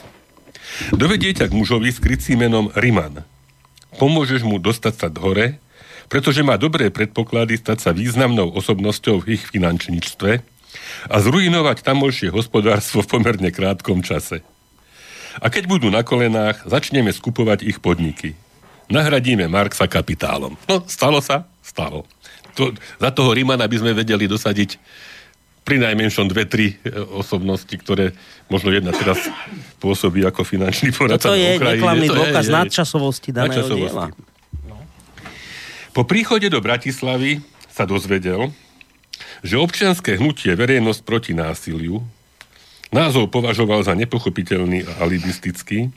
Dovedie ťa k mužovi s menom Riman. Pomôžeš mu dostať sa hore, pretože má dobré predpoklady stať sa významnou osobnosťou v ich finančníctve a zrujnovať tamošie hospodárstvo v pomerne krátkom čase. A keď budú na kolenách, začneme skupovať ich podniky. Nahradíme Marxa kapitálom. No, stalo sa? Stalo. To, za toho Rimana by sme vedeli dosadiť pri najmenšom dve, tri e, osobnosti, ktoré možno jedna teraz pôsobí ako finančný poradca na je neklamný To dôkaz je, je. nadčasovosti daného Nadčasovosti. diela. Po príchode do Bratislavy sa dozvedel, že občianské hnutie Verejnosť proti násiliu názov považoval za nepochopiteľný a alibistický,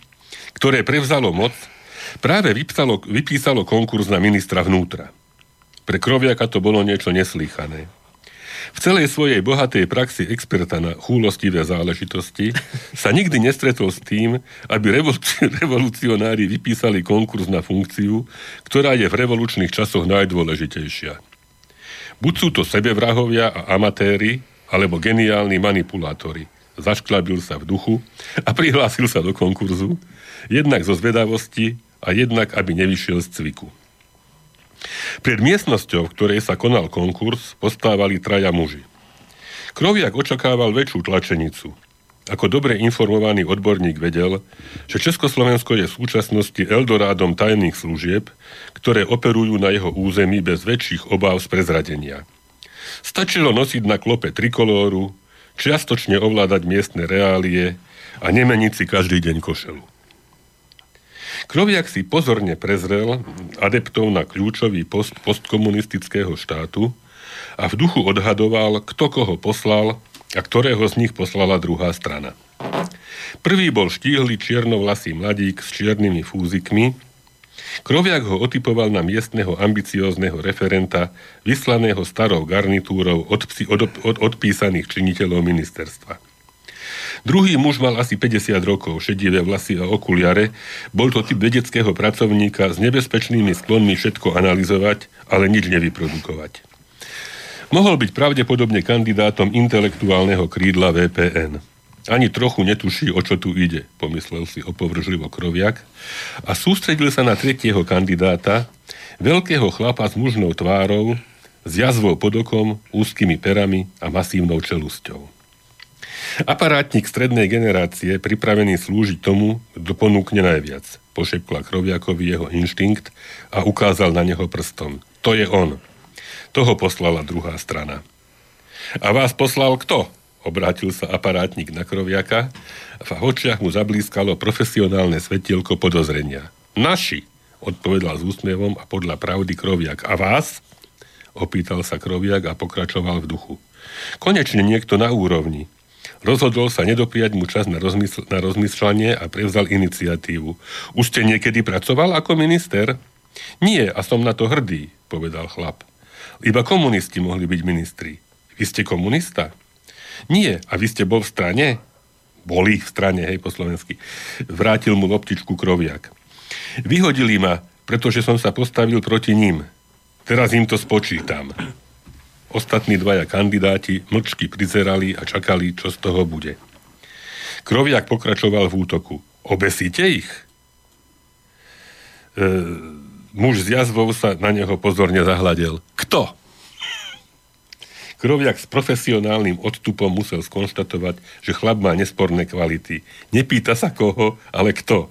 ktoré prevzalo moc, práve vypsalo, vypísalo konkurs na ministra vnútra. Pre Kroviaka to bolo niečo neslýchané. V celej svojej bohatej praxi experta na chúlostivé záležitosti sa nikdy nestretol s tým, aby revoluci- revolucionári vypísali konkurs na funkciu, ktorá je v revolučných časoch najdôležitejšia. Buď sú to sebevrahovia a amatéri, alebo geniálni manipulátori. Zašklabil sa v duchu a prihlásil sa do konkurzu, jednak zo zvedavosti a jednak, aby nevyšiel z cviku. Pred miestnosťou, v ktorej sa konal konkurs, postávali traja muži. Kroviak očakával väčšiu tlačenicu. Ako dobre informovaný odborník vedel, že Československo je v súčasnosti Eldorádom tajných služieb, ktoré operujú na jeho území bez väčších obáv z prezradenia. Stačilo nosiť na klope trikolóru, čiastočne ovládať miestne reálie a nemeniť si každý deň košelu. Kroviak si pozorne prezrel adeptov na kľúčový post postkomunistického štátu a v duchu odhadoval, kto koho poslal a ktorého z nich poslala druhá strana. Prvý bol štíhly čiernovlasý mladík s čiernymi fúzikmi. Kroviak ho otypoval na miestneho ambiciózneho referenta, vyslaného starou garnitúrou od, psi, od, od, odpísaných činiteľov ministerstva. Druhý muž mal asi 50 rokov, šedivé vlasy a okuliare. Bol to typ vedeckého pracovníka s nebezpečnými sklonmi všetko analyzovať, ale nič nevyprodukovať. Mohol byť pravdepodobne kandidátom intelektuálneho krídla VPN. Ani trochu netuší, o čo tu ide, pomyslel si opovržlivo Kroviak a sústredil sa na tretieho kandidáta, veľkého chlapa s mužnou tvárou, s jazvou pod okom, úzkými perami a masívnou čelusťou. Aparátnik strednej generácie, pripravený slúžiť tomu, kto ponúkne najviac. Pošepkla Kroviakovi jeho inštinkt a ukázal na neho prstom. To je on. Toho poslala druhá strana. A vás poslal kto? Obrátil sa aparátnik na kroviaka a v očiach mu zablískalo profesionálne svetielko podozrenia. Naši, odpovedal s úsmevom a podľa pravdy kroviak. A vás? Opýtal sa kroviak a pokračoval v duchu. Konečne niekto na úrovni. Rozhodol sa nedopriať mu čas na, rozmysl- na rozmyslanie a prevzal iniciatívu. Už ste niekedy pracoval ako minister? Nie, a som na to hrdý, povedal chlap. Iba komunisti mohli byť ministri. Vy ste komunista? Nie, a vy ste bol v strane? Boli v strane, hej, po slovensky. Vrátil mu loptičku kroviak. Vyhodili ma, pretože som sa postavil proti ním. Teraz im to spočítam. Ostatní dvaja kandidáti mlčky prizerali a čakali, čo z toho bude. Kroviak pokračoval v útoku. Obesíte ich? E, muž z jazvou sa na neho pozorne zahľadel. Kto? Kroviak s profesionálnym odstupom musel skonštatovať, že chlap má nesporné kvality. Nepýta sa koho, ale kto.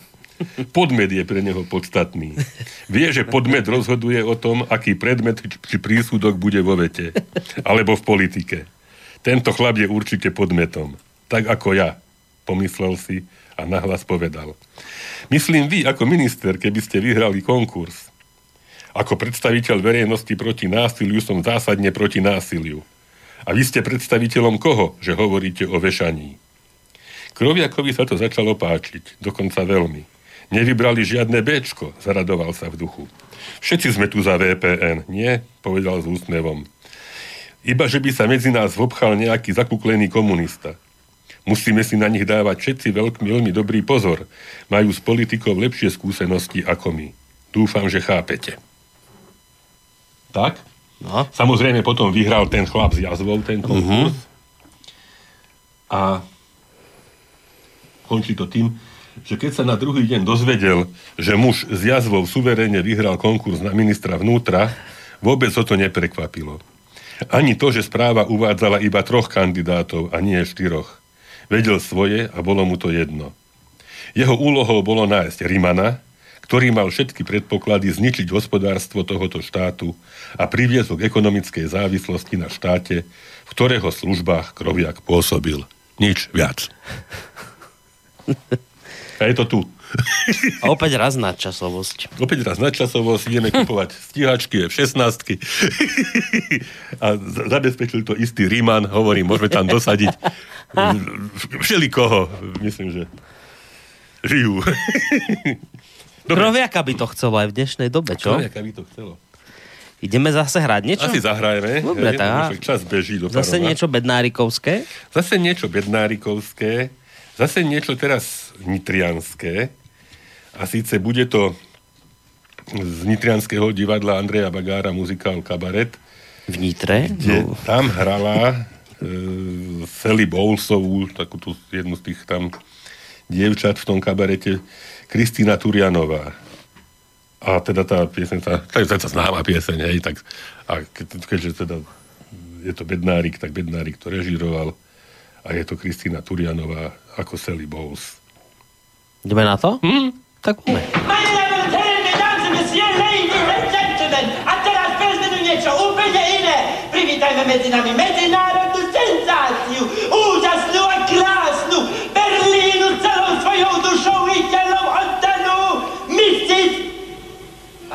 Podmet je pre neho podstatný. Vie, že podmet rozhoduje o tom, aký predmet či prísudok bude vo vete. Alebo v politike. Tento chlap je určite podmetom. Tak ako ja, pomyslel si a nahlas povedal. Myslím vy, ako minister, keby ste vyhrali konkurs. Ako predstaviteľ verejnosti proti násiliu som zásadne proti násiliu. A vy ste predstaviteľom koho, že hovoríte o vešaní? Kroviakovi sa to začalo páčiť, dokonca veľmi. Nevybrali žiadne Bčko, zaradoval sa v duchu. Všetci sme tu za VPN, nie? Povedal s úsmevom. Iba, že by sa medzi nás vobchal nejaký zakuklený komunista. Musíme si na nich dávať všetci veľký, veľmi dobrý pozor. Majú s politikou lepšie skúsenosti ako my. Dúfam, že chápete. Tak? No. Samozrejme potom vyhral ten chlap s jazvou ten konkurs. Uh-huh. A končí to tým, že keď sa na druhý deň dozvedel, že muž s jazvou suverénne vyhral konkurs na ministra vnútra, vôbec ho to neprekvapilo. Ani to, že správa uvádzala iba troch kandidátov a nie štyroch. Vedel svoje a bolo mu to jedno. Jeho úlohou bolo nájsť Rimana, ktorý mal všetky predpoklady zničiť hospodárstvo tohoto štátu a priviesť k ekonomickej závislosti na štáte, v ktorého službách Kroviak pôsobil. Nič viac. A je to tu. A opäť raz nadčasovosť. Opäť raz nadčasovosť, ideme kupovať stíhačky F-16 a zabezpečil to istý Ríman, hovorím, môžeme tam dosadiť všelikoho, myslím, že žijú. Kroviaka by to chcelo aj v dnešnej dobe, čo? Kroviaka by to chcelo. Ideme zase hrať niečo? Asi zahrajeme. Dobre, tak. Čas beží do Zase parova. niečo bednárikovské? Zase niečo bednárikovské. Zase niečo teraz nitrianské. A síce bude to z nitrianského divadla Andreja Bagára muzikál Kabaret, V Nitre? kde No. tam hrala e, Sally Bowlesovú, takú tú jednu z tých tam dievčat v tom kabarete, Kristýna Turianová. A teda tá pieseň, tá, tá je teda známa pieseň, hej, tak a ke, keďže teda je to Bednárik, tak Bednárik to režíroval a je to Kristýna Turianová ako Sally Bowles. Ideme na to? Hm? Tak poďme. A teraz vezmeme niečo úplne iné. Privítajme medzi nami medzinárodnú senzáciu,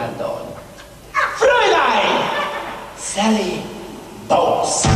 Pardon. Fräulein Sally Bowles.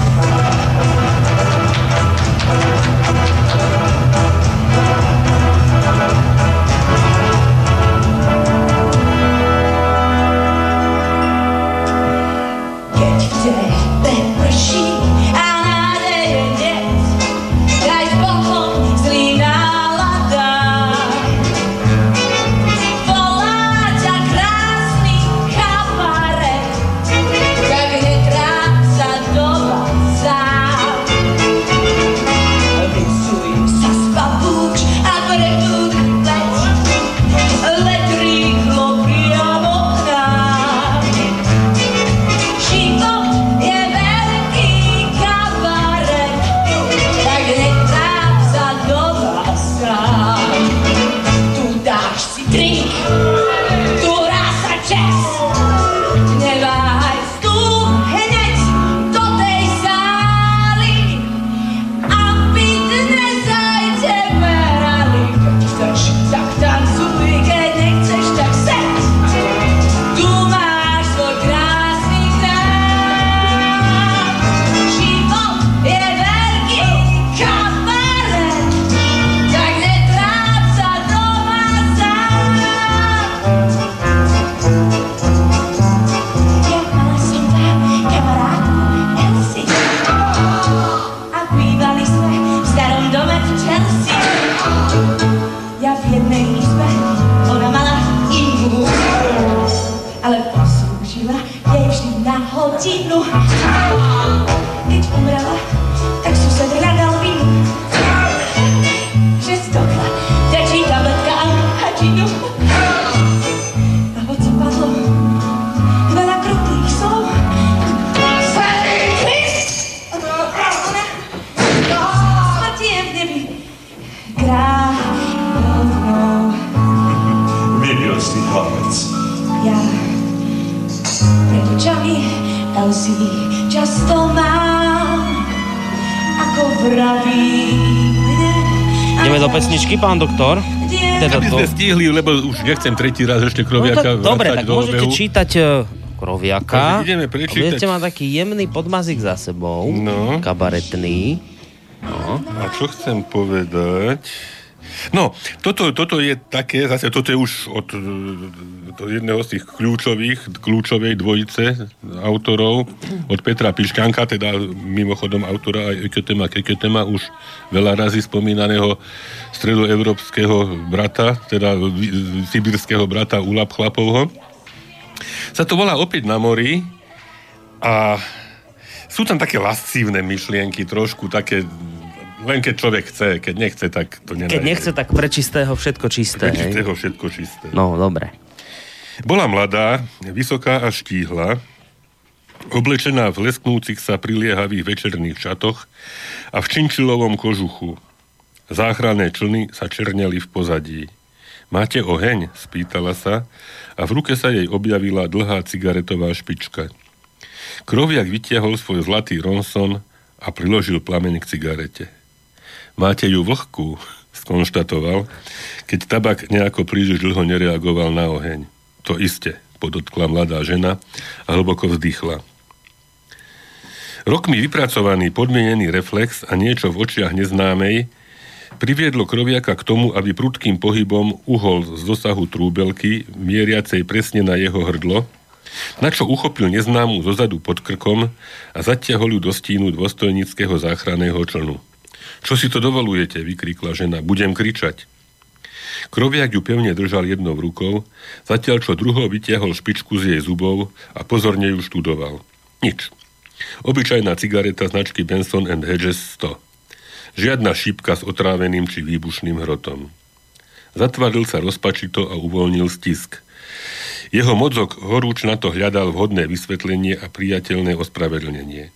Pán doktor? Teda Aby to... sme stihli, lebo už nechcem tretí raz ešte No, kroviaka tak, dobre, tak do môžete obehu. čítať e, Kroviaka. Takže ideme prečítať. Budete mať taký jemný podmazik za sebou. No. Kabaretný. A čo chcem povedať? No, toto, toto je také, zase toto je už od e, to jedného z tých kľúčových, kľúčovej dvojice autorov, od Petra Pišťanka, teda mimochodom autora aj Eketema Keketema, už veľa razy spomínaného stredoevropského brata, teda sibirského brata Ulap Chlapovho. Sa to volá opäť na mori a sú tam také lascívne myšlienky, trošku také, len keď človek chce, keď nechce, tak to nenájde. Keď nechce, tak pre čistého všetko čisté. Pre čistého všetko čisté. No, dobre. Bola mladá, vysoká a štíhla, oblečená v lesknúcich sa priliehavých večerných šatoch a v činčilovom kožuchu. Záchranné člny sa černeli v pozadí. Máte oheň? spýtala sa a v ruke sa jej objavila dlhá cigaretová špička. Kroviak vytiahol svoj zlatý ronson a priložil plameň k cigarete. Máte ju vlhkú, skonštatoval, keď tabak nejako príliš dlho nereagoval na oheň. To iste, podotkla mladá žena a hlboko vzdychla. Rokmi vypracovaný podmienený reflex a niečo v očiach neznámej priviedlo kroviaka k tomu, aby prudkým pohybom uhol z dosahu trúbelky, mieriacej presne na jeho hrdlo, na čo uchopil neznámu zozadu pod krkom a zatiahol ju do stínu dôstojnického záchranného člnu. Čo si to dovolujete, vykríkla žena, budem kričať. Kroviak ju pevne držal jednou rukou, zatiaľ čo druhou vytiahol špičku z jej zubov a pozorne ju študoval. Nič. Obyčajná cigareta značky Benson and Hedges 100. Žiadna šípka s otráveným či výbušným hrotom. Zatvaril sa rozpačito a uvoľnil stisk. Jeho mozog horúč na to hľadal vhodné vysvetlenie a priateľné ospravedlnenie.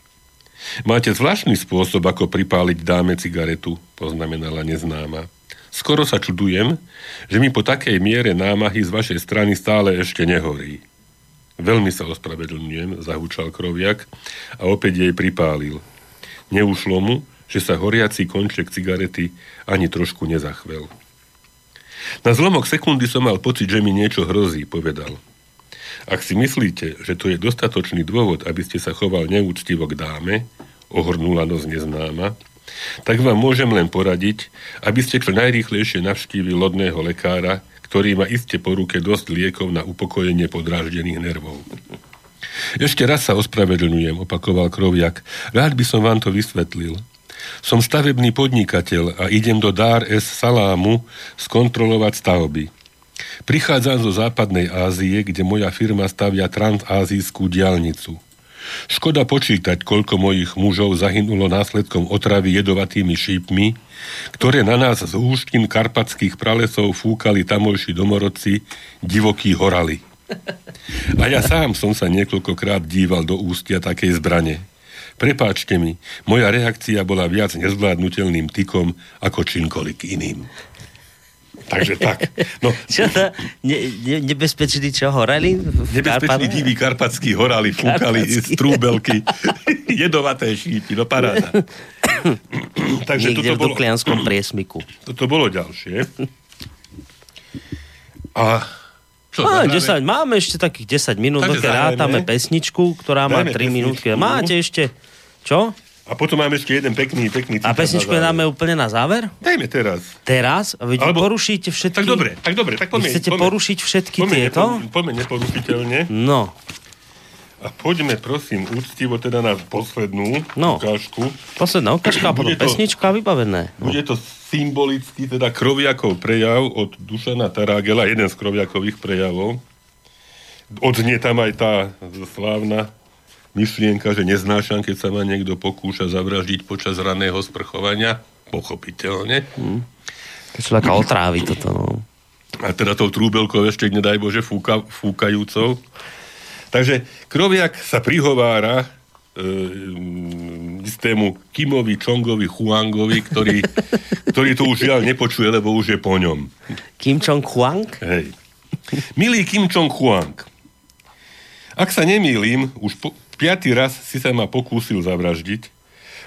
Máte zvláštny spôsob, ako pripáliť dáme cigaretu, poznamenala neznáma. Skoro sa čudujem, že mi po takej miere námahy z vašej strany stále ešte nehorí. Veľmi sa ospravedlňujem, zahúčal kroviak a opäť jej pripálil. Neušlo mu, že sa horiaci konček cigarety ani trošku nezachvel. Na zlomok sekundy som mal pocit, že mi niečo hrozí, povedal. Ak si myslíte, že to je dostatočný dôvod, aby ste sa choval neúctivo k dáme, ohrnula nos neznáma, tak vám môžem len poradiť, aby ste čo najrýchlejšie navštívili lodného lekára, ktorý má iste po ruke dosť liekov na upokojenie podráždených nervov. Ešte raz sa ospravedlňujem, opakoval Kroviak. Rád by som vám to vysvetlil. Som stavebný podnikateľ a idem do Dar es Salámu skontrolovať stavby. Prichádzam zo západnej Ázie, kde moja firma stavia transázijskú diálnicu. Škoda počítať, koľko mojich mužov zahynulo následkom otravy jedovatými šípmi, ktoré na nás z húštin karpatských pralesov fúkali tamojší domorodci divokí horali. A ja sám som sa niekoľkokrát díval do ústia takej zbrane. Prepáčte mi, moja reakcia bola viac nezvládnutelným tykom ako čímkoľvek iným. Takže tak. No, Čo to? Ne, ne, nebezpečný čo, horali? nebezpečný Karpatoch? diví karpatskí horali, fúkali z trúbelky, jedovaté šípy, no paráda. Takže Niekde toto v bolo, Duklianskom priesmiku. toto bolo ďalšie. A čo, Á, zahráme? 10, máme ešte takých 10 minút, dokiaľ rátame pesničku, ktorá má Dajme 3 minútky. Máte ešte, čo? A potom máme ešte jeden pekný, pekný A pesničku dáme úplne na záver? Dajme teraz. Teraz? Vy Alebo- porušíte všetky... Tak dobre, tak dobre, tak poďme. chcete poďme, porušiť všetky poďme, tieto? nepo- Poďme neporušiteľne. No, A poďme, prosím, úctivo teda na poslednú No. ukážku. posledná ukážka a potom to- pesnička vybavené. Bude to symbolicky, teda kroviakov prejav od Dušana Tarágela, jeden z kroviakových prejavov. Odznie tam aj tá slávna myšlienka, že neznášam, keď sa ma niekto pokúša zavraždiť počas raného sprchovania. Pochopiteľne. Keď človeka otrávi toto, no. A teda tou trúbelkou ešte, nedaj Bože, fúka, fúkajúcou. Takže Kroviak sa prihovára e, istému Kimovi, Čongovi, Huangovi, ktorý, ktorý to už žiaľ nepočuje, lebo už je po ňom. Kim Jong-huang? Hej. Milý Kim Jong-huang, ak sa nemýlim, už po, piatý raz si sa ma pokúsil zavraždiť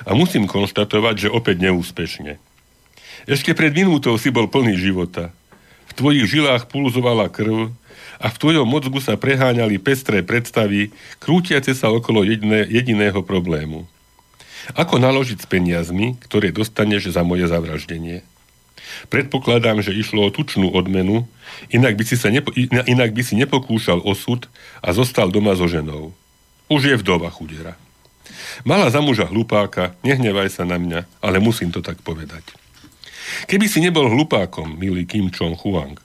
a musím konštatovať, že opäť neúspešne. Ešte pred minútou si bol plný života. V tvojich žilách pulzovala krv a v tvojom mozgu sa preháňali pestré predstavy, krútiace sa okolo jediné, jediného problému. Ako naložiť s peniazmi, ktoré dostaneš za moje zavraždenie? Predpokladám, že išlo o tučnú odmenu, inak by si, sa nepo, inak by si nepokúšal osud a zostal doma so ženou. Už je vdova chudera. Mala za muža hlupáka, nehnevaj sa na mňa, ale musím to tak povedať. Keby si nebol hlupákom, milý Kim Chong-huang,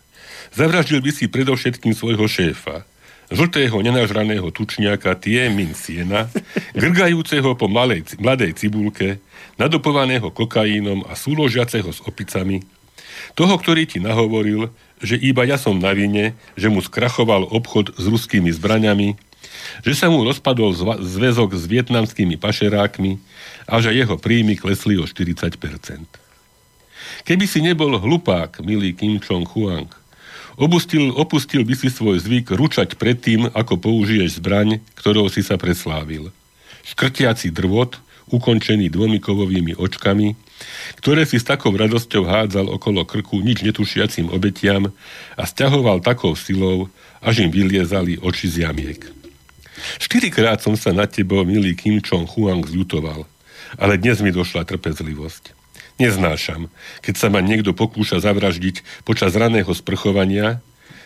zavraždil by si predovšetkým svojho šéfa, žltého nenažraného tučniaka Tie Min Siena, grgajúceho po malej, mladej cibulke, nadopovaného kokaínom a súložiaceho s opicami, toho, ktorý ti nahovoril, že iba ja som na vine, že mu skrachoval obchod s ruskými zbraňami, že sa mu rozpadol zväzok s vietnamskými pašerákmi a že jeho príjmy klesli o 40%. Keby si nebol hlupák, milý Kim Chong-huang, opustil, opustil by si svoj zvyk ručať pred tým, ako použiješ zbraň, ktorou si sa preslávil. Škrtiaci drvot, ukončený dvomi kovovými očkami, ktoré si s takou radosťou hádzal okolo krku nič netušiacim obetiam a stiahoval takou silou, až im vyliezali oči z jamiek. Štyrikrát som sa na tebo, milý Kim Chong-huang, zľutoval, ale dnes mi došla trpezlivosť. Neznášam, keď sa ma niekto pokúša zavraždiť počas raného sprchovania,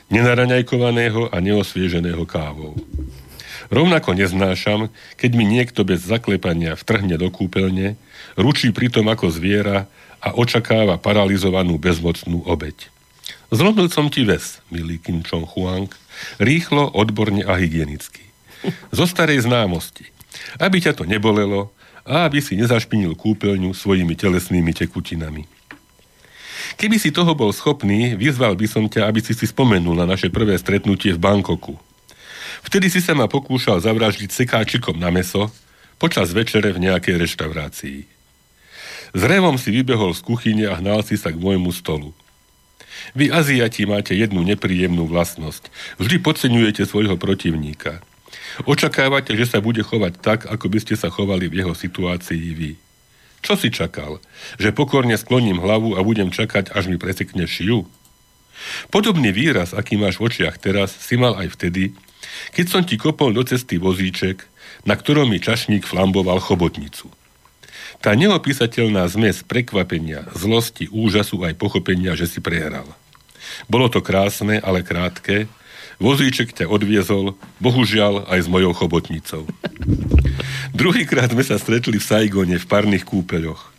nenaraňajkovaného a neosvieženého kávou. Rovnako neznášam, keď mi niekto bez zaklepania vtrhne do kúpeľne, ručí pritom ako zviera a očakáva paralizovanú bezmocnú obeď. Zlomil som ti ves, milý Kim Chong Huang, rýchlo, odborne a hygienicky. Zo starej známosti. Aby ťa to nebolelo a aby si nezašpinil kúpeľňu svojimi telesnými tekutinami. Keby si toho bol schopný, vyzval by som ťa, aby si si spomenul na naše prvé stretnutie v Bankoku. Vtedy si sa ma pokúšal zavraždiť sekáčikom na meso počas večere v nejakej reštaurácii. S revom si vybehol z kuchyne a hnal si sa k môjmu stolu. Vy Aziati máte jednu nepríjemnú vlastnosť. Vždy podceňujete svojho protivníka. Očakávate, že sa bude chovať tak, ako by ste sa chovali v jeho situácii vy. Čo si čakal? Že pokorne skloním hlavu a budem čakať, až mi presekne šiu? Podobný výraz, aký máš v očiach teraz, si mal aj vtedy, keď som ti kopol do cesty vozíček, na ktorom mi čašník flamboval chobotnicu. Tá neopísateľná zmes prekvapenia, zlosti, úžasu aj pochopenia, že si prehral. Bolo to krásne, ale krátke. Vozíček ťa odviezol, bohužiaľ aj s mojou chobotnicou. Druhýkrát sme sa stretli v Saigone v parných kúpeľoch.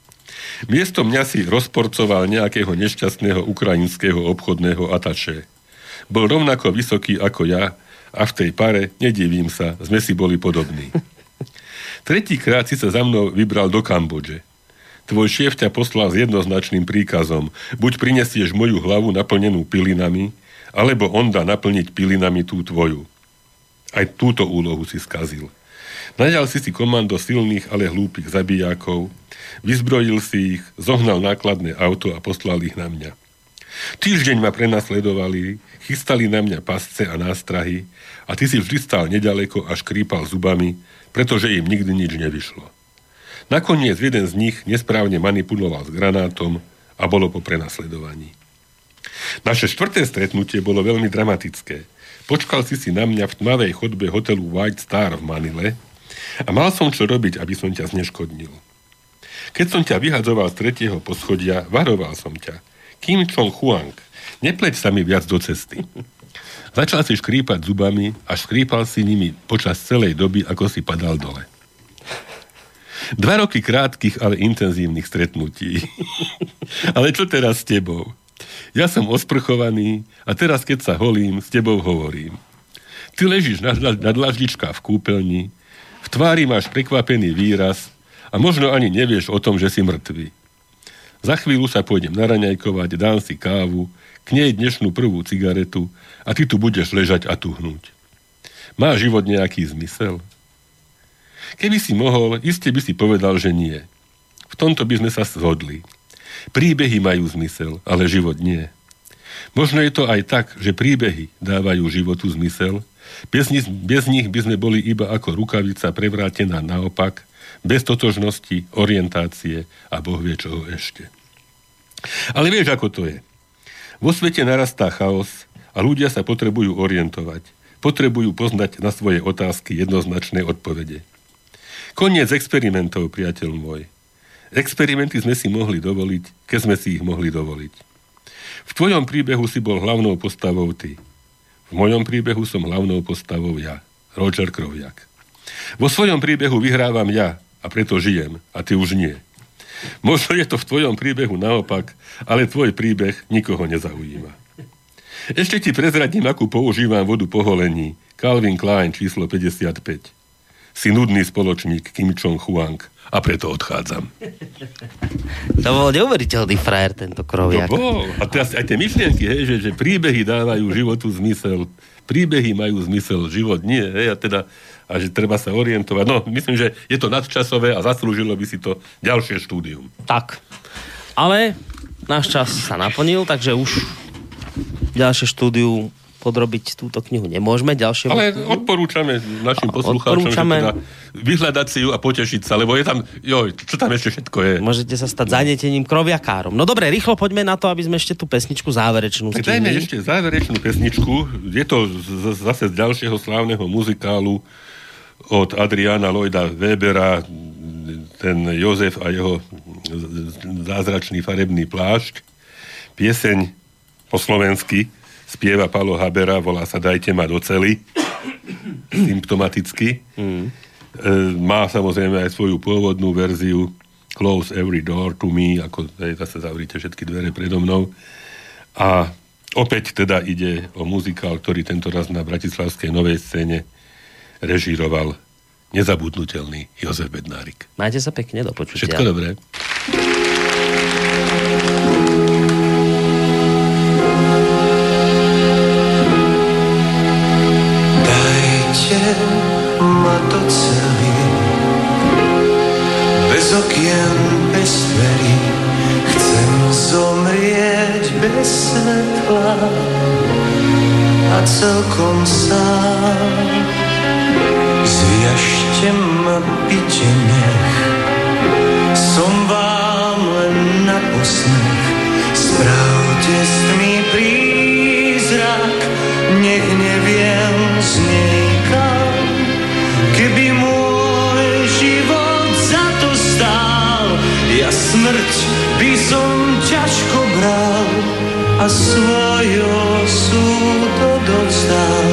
Miesto mňa si rozporcoval nejakého nešťastného ukrajinského obchodného ataše. Bol rovnako vysoký ako ja a v tej pare, nedivím sa, sme si boli podobní. Tretíkrát si sa za mnou vybral do Kambodže. Tvoj šéf ťa poslal s jednoznačným príkazom. Buď prinesieš moju hlavu naplnenú pilinami, alebo on dá naplniť pilinami tú tvoju. Aj túto úlohu si skazil. Najal si si komando silných, ale hlúpych zabijákov, vyzbrojil si ich, zohnal nákladné auto a poslal ich na mňa. Týždeň ma prenasledovali, chystali na mňa pasce a nástrahy a ty si vždy stál nedaleko a škrípal zubami, pretože im nikdy nič nevyšlo. Nakoniec jeden z nich nesprávne manipuloval s granátom a bolo po prenasledovaní. Naše štvrté stretnutie bolo veľmi dramatické. Počkal si si na mňa v tmavej chodbe hotelu White Star v Manile a mal som čo robiť, aby som ťa zneškodnil. Keď som ťa vyhadzoval z tretieho poschodia, varoval som ťa. Kim Chong Huang, nepleť sa mi viac do cesty. Začal si škrípať zubami a škrípal si nimi počas celej doby, ako si padal dole. Dva roky krátkých, ale intenzívnych stretnutí. ale čo teraz s tebou? Ja som osprchovaný a teraz, keď sa holím, s tebou hovorím. Ty ležíš na, na, na dlaždička v kúpeľni, V tvári máš prekvapený výraz a možno ani nevieš o tom, že si mŕtvý. Za chvíľu sa pôjdem naraňajkovať, dám si kávu, k nej dnešnú prvú cigaretu a ty tu budeš ležať a tuhnúť. Má život nejaký zmysel? Keby si mohol, iste by si povedal, že nie. V tomto by sme sa zhodli. Príbehy majú zmysel, ale život nie. Možno je to aj tak, že príbehy dávajú životu zmysel. Bez nich, bez nich by sme boli iba ako rukavica prevrátená naopak, bez totožnosti, orientácie a Boh vie čoho ešte. Ale vieš, ako to je. Vo svete narastá chaos a ľudia sa potrebujú orientovať. Potrebujú poznať na svoje otázky jednoznačné odpovede. Koniec experimentov, priateľ môj. Experimenty sme si mohli dovoliť, keď sme si ich mohli dovoliť. V tvojom príbehu si bol hlavnou postavou ty. V mojom príbehu som hlavnou postavou ja, Roger Kroviak. Vo svojom príbehu vyhrávam ja a preto žijem, a ty už nie. Možno je to v tvojom príbehu naopak, ale tvoj príbeh nikoho nezaujíma. Ešte ti prezradím, akú používam vodu po holení. Calvin Klein, číslo 55 si nudný spoločník Kim Jong-huang a preto odchádzam. To bol neuveriteľný frajer, tento kroviak. To bol. A teraz aj tie myšlienky, hej, že, že príbehy dávajú životu zmysel, príbehy majú zmysel, život nie. Hej, a teda a že treba sa orientovať. No, myslím, že je to nadčasové a zaslúžilo by si to ďalšie štúdium. Tak. Ale náš čas sa naplnil, takže už ďalšie štúdium podrobiť túto knihu nemôžeme. Ďalšie Ale odporúčame našim poslucháčom, odporúčame... že teda vyhľadať si ju a potešiť sa, lebo je tam, joj, čo tam ešte všetko je. Môžete sa stať zanietením kroviakárom. No dobre, rýchlo poďme na to, aby sme ešte tú pesničku záverečnú stihli. Dajme ešte záverečnú pesničku. Je to z, zase z ďalšieho slávneho muzikálu od Adriana Lloyda Webera, ten Jozef a jeho zázračný farebný plášť. Pieseň po slovensky spieva Palo Habera, volá sa Dajte ma do cely, symptomaticky. Mm. E, má samozrejme aj svoju pôvodnú verziu Close every door to me, ako aj, zase zavrite všetky dvere predo mnou. A opäť teda ide o muzikál, ktorý tento raz na Bratislavskej novej scéne režíroval nezabudnutelný Jozef Bednárik. Majte sa pekne, do počutia. Všetko dobré. Ma to celý. Bez okien, bez dverí, chcem zomrieť bez svetla a celkom sám. Zviažte ma byte nech, som vám len na posmech, spravte s mi prízrak, nech neviem z nej. Keby môj život za to stál, ja smrť by som ťažko bral a svoj osud odovzdal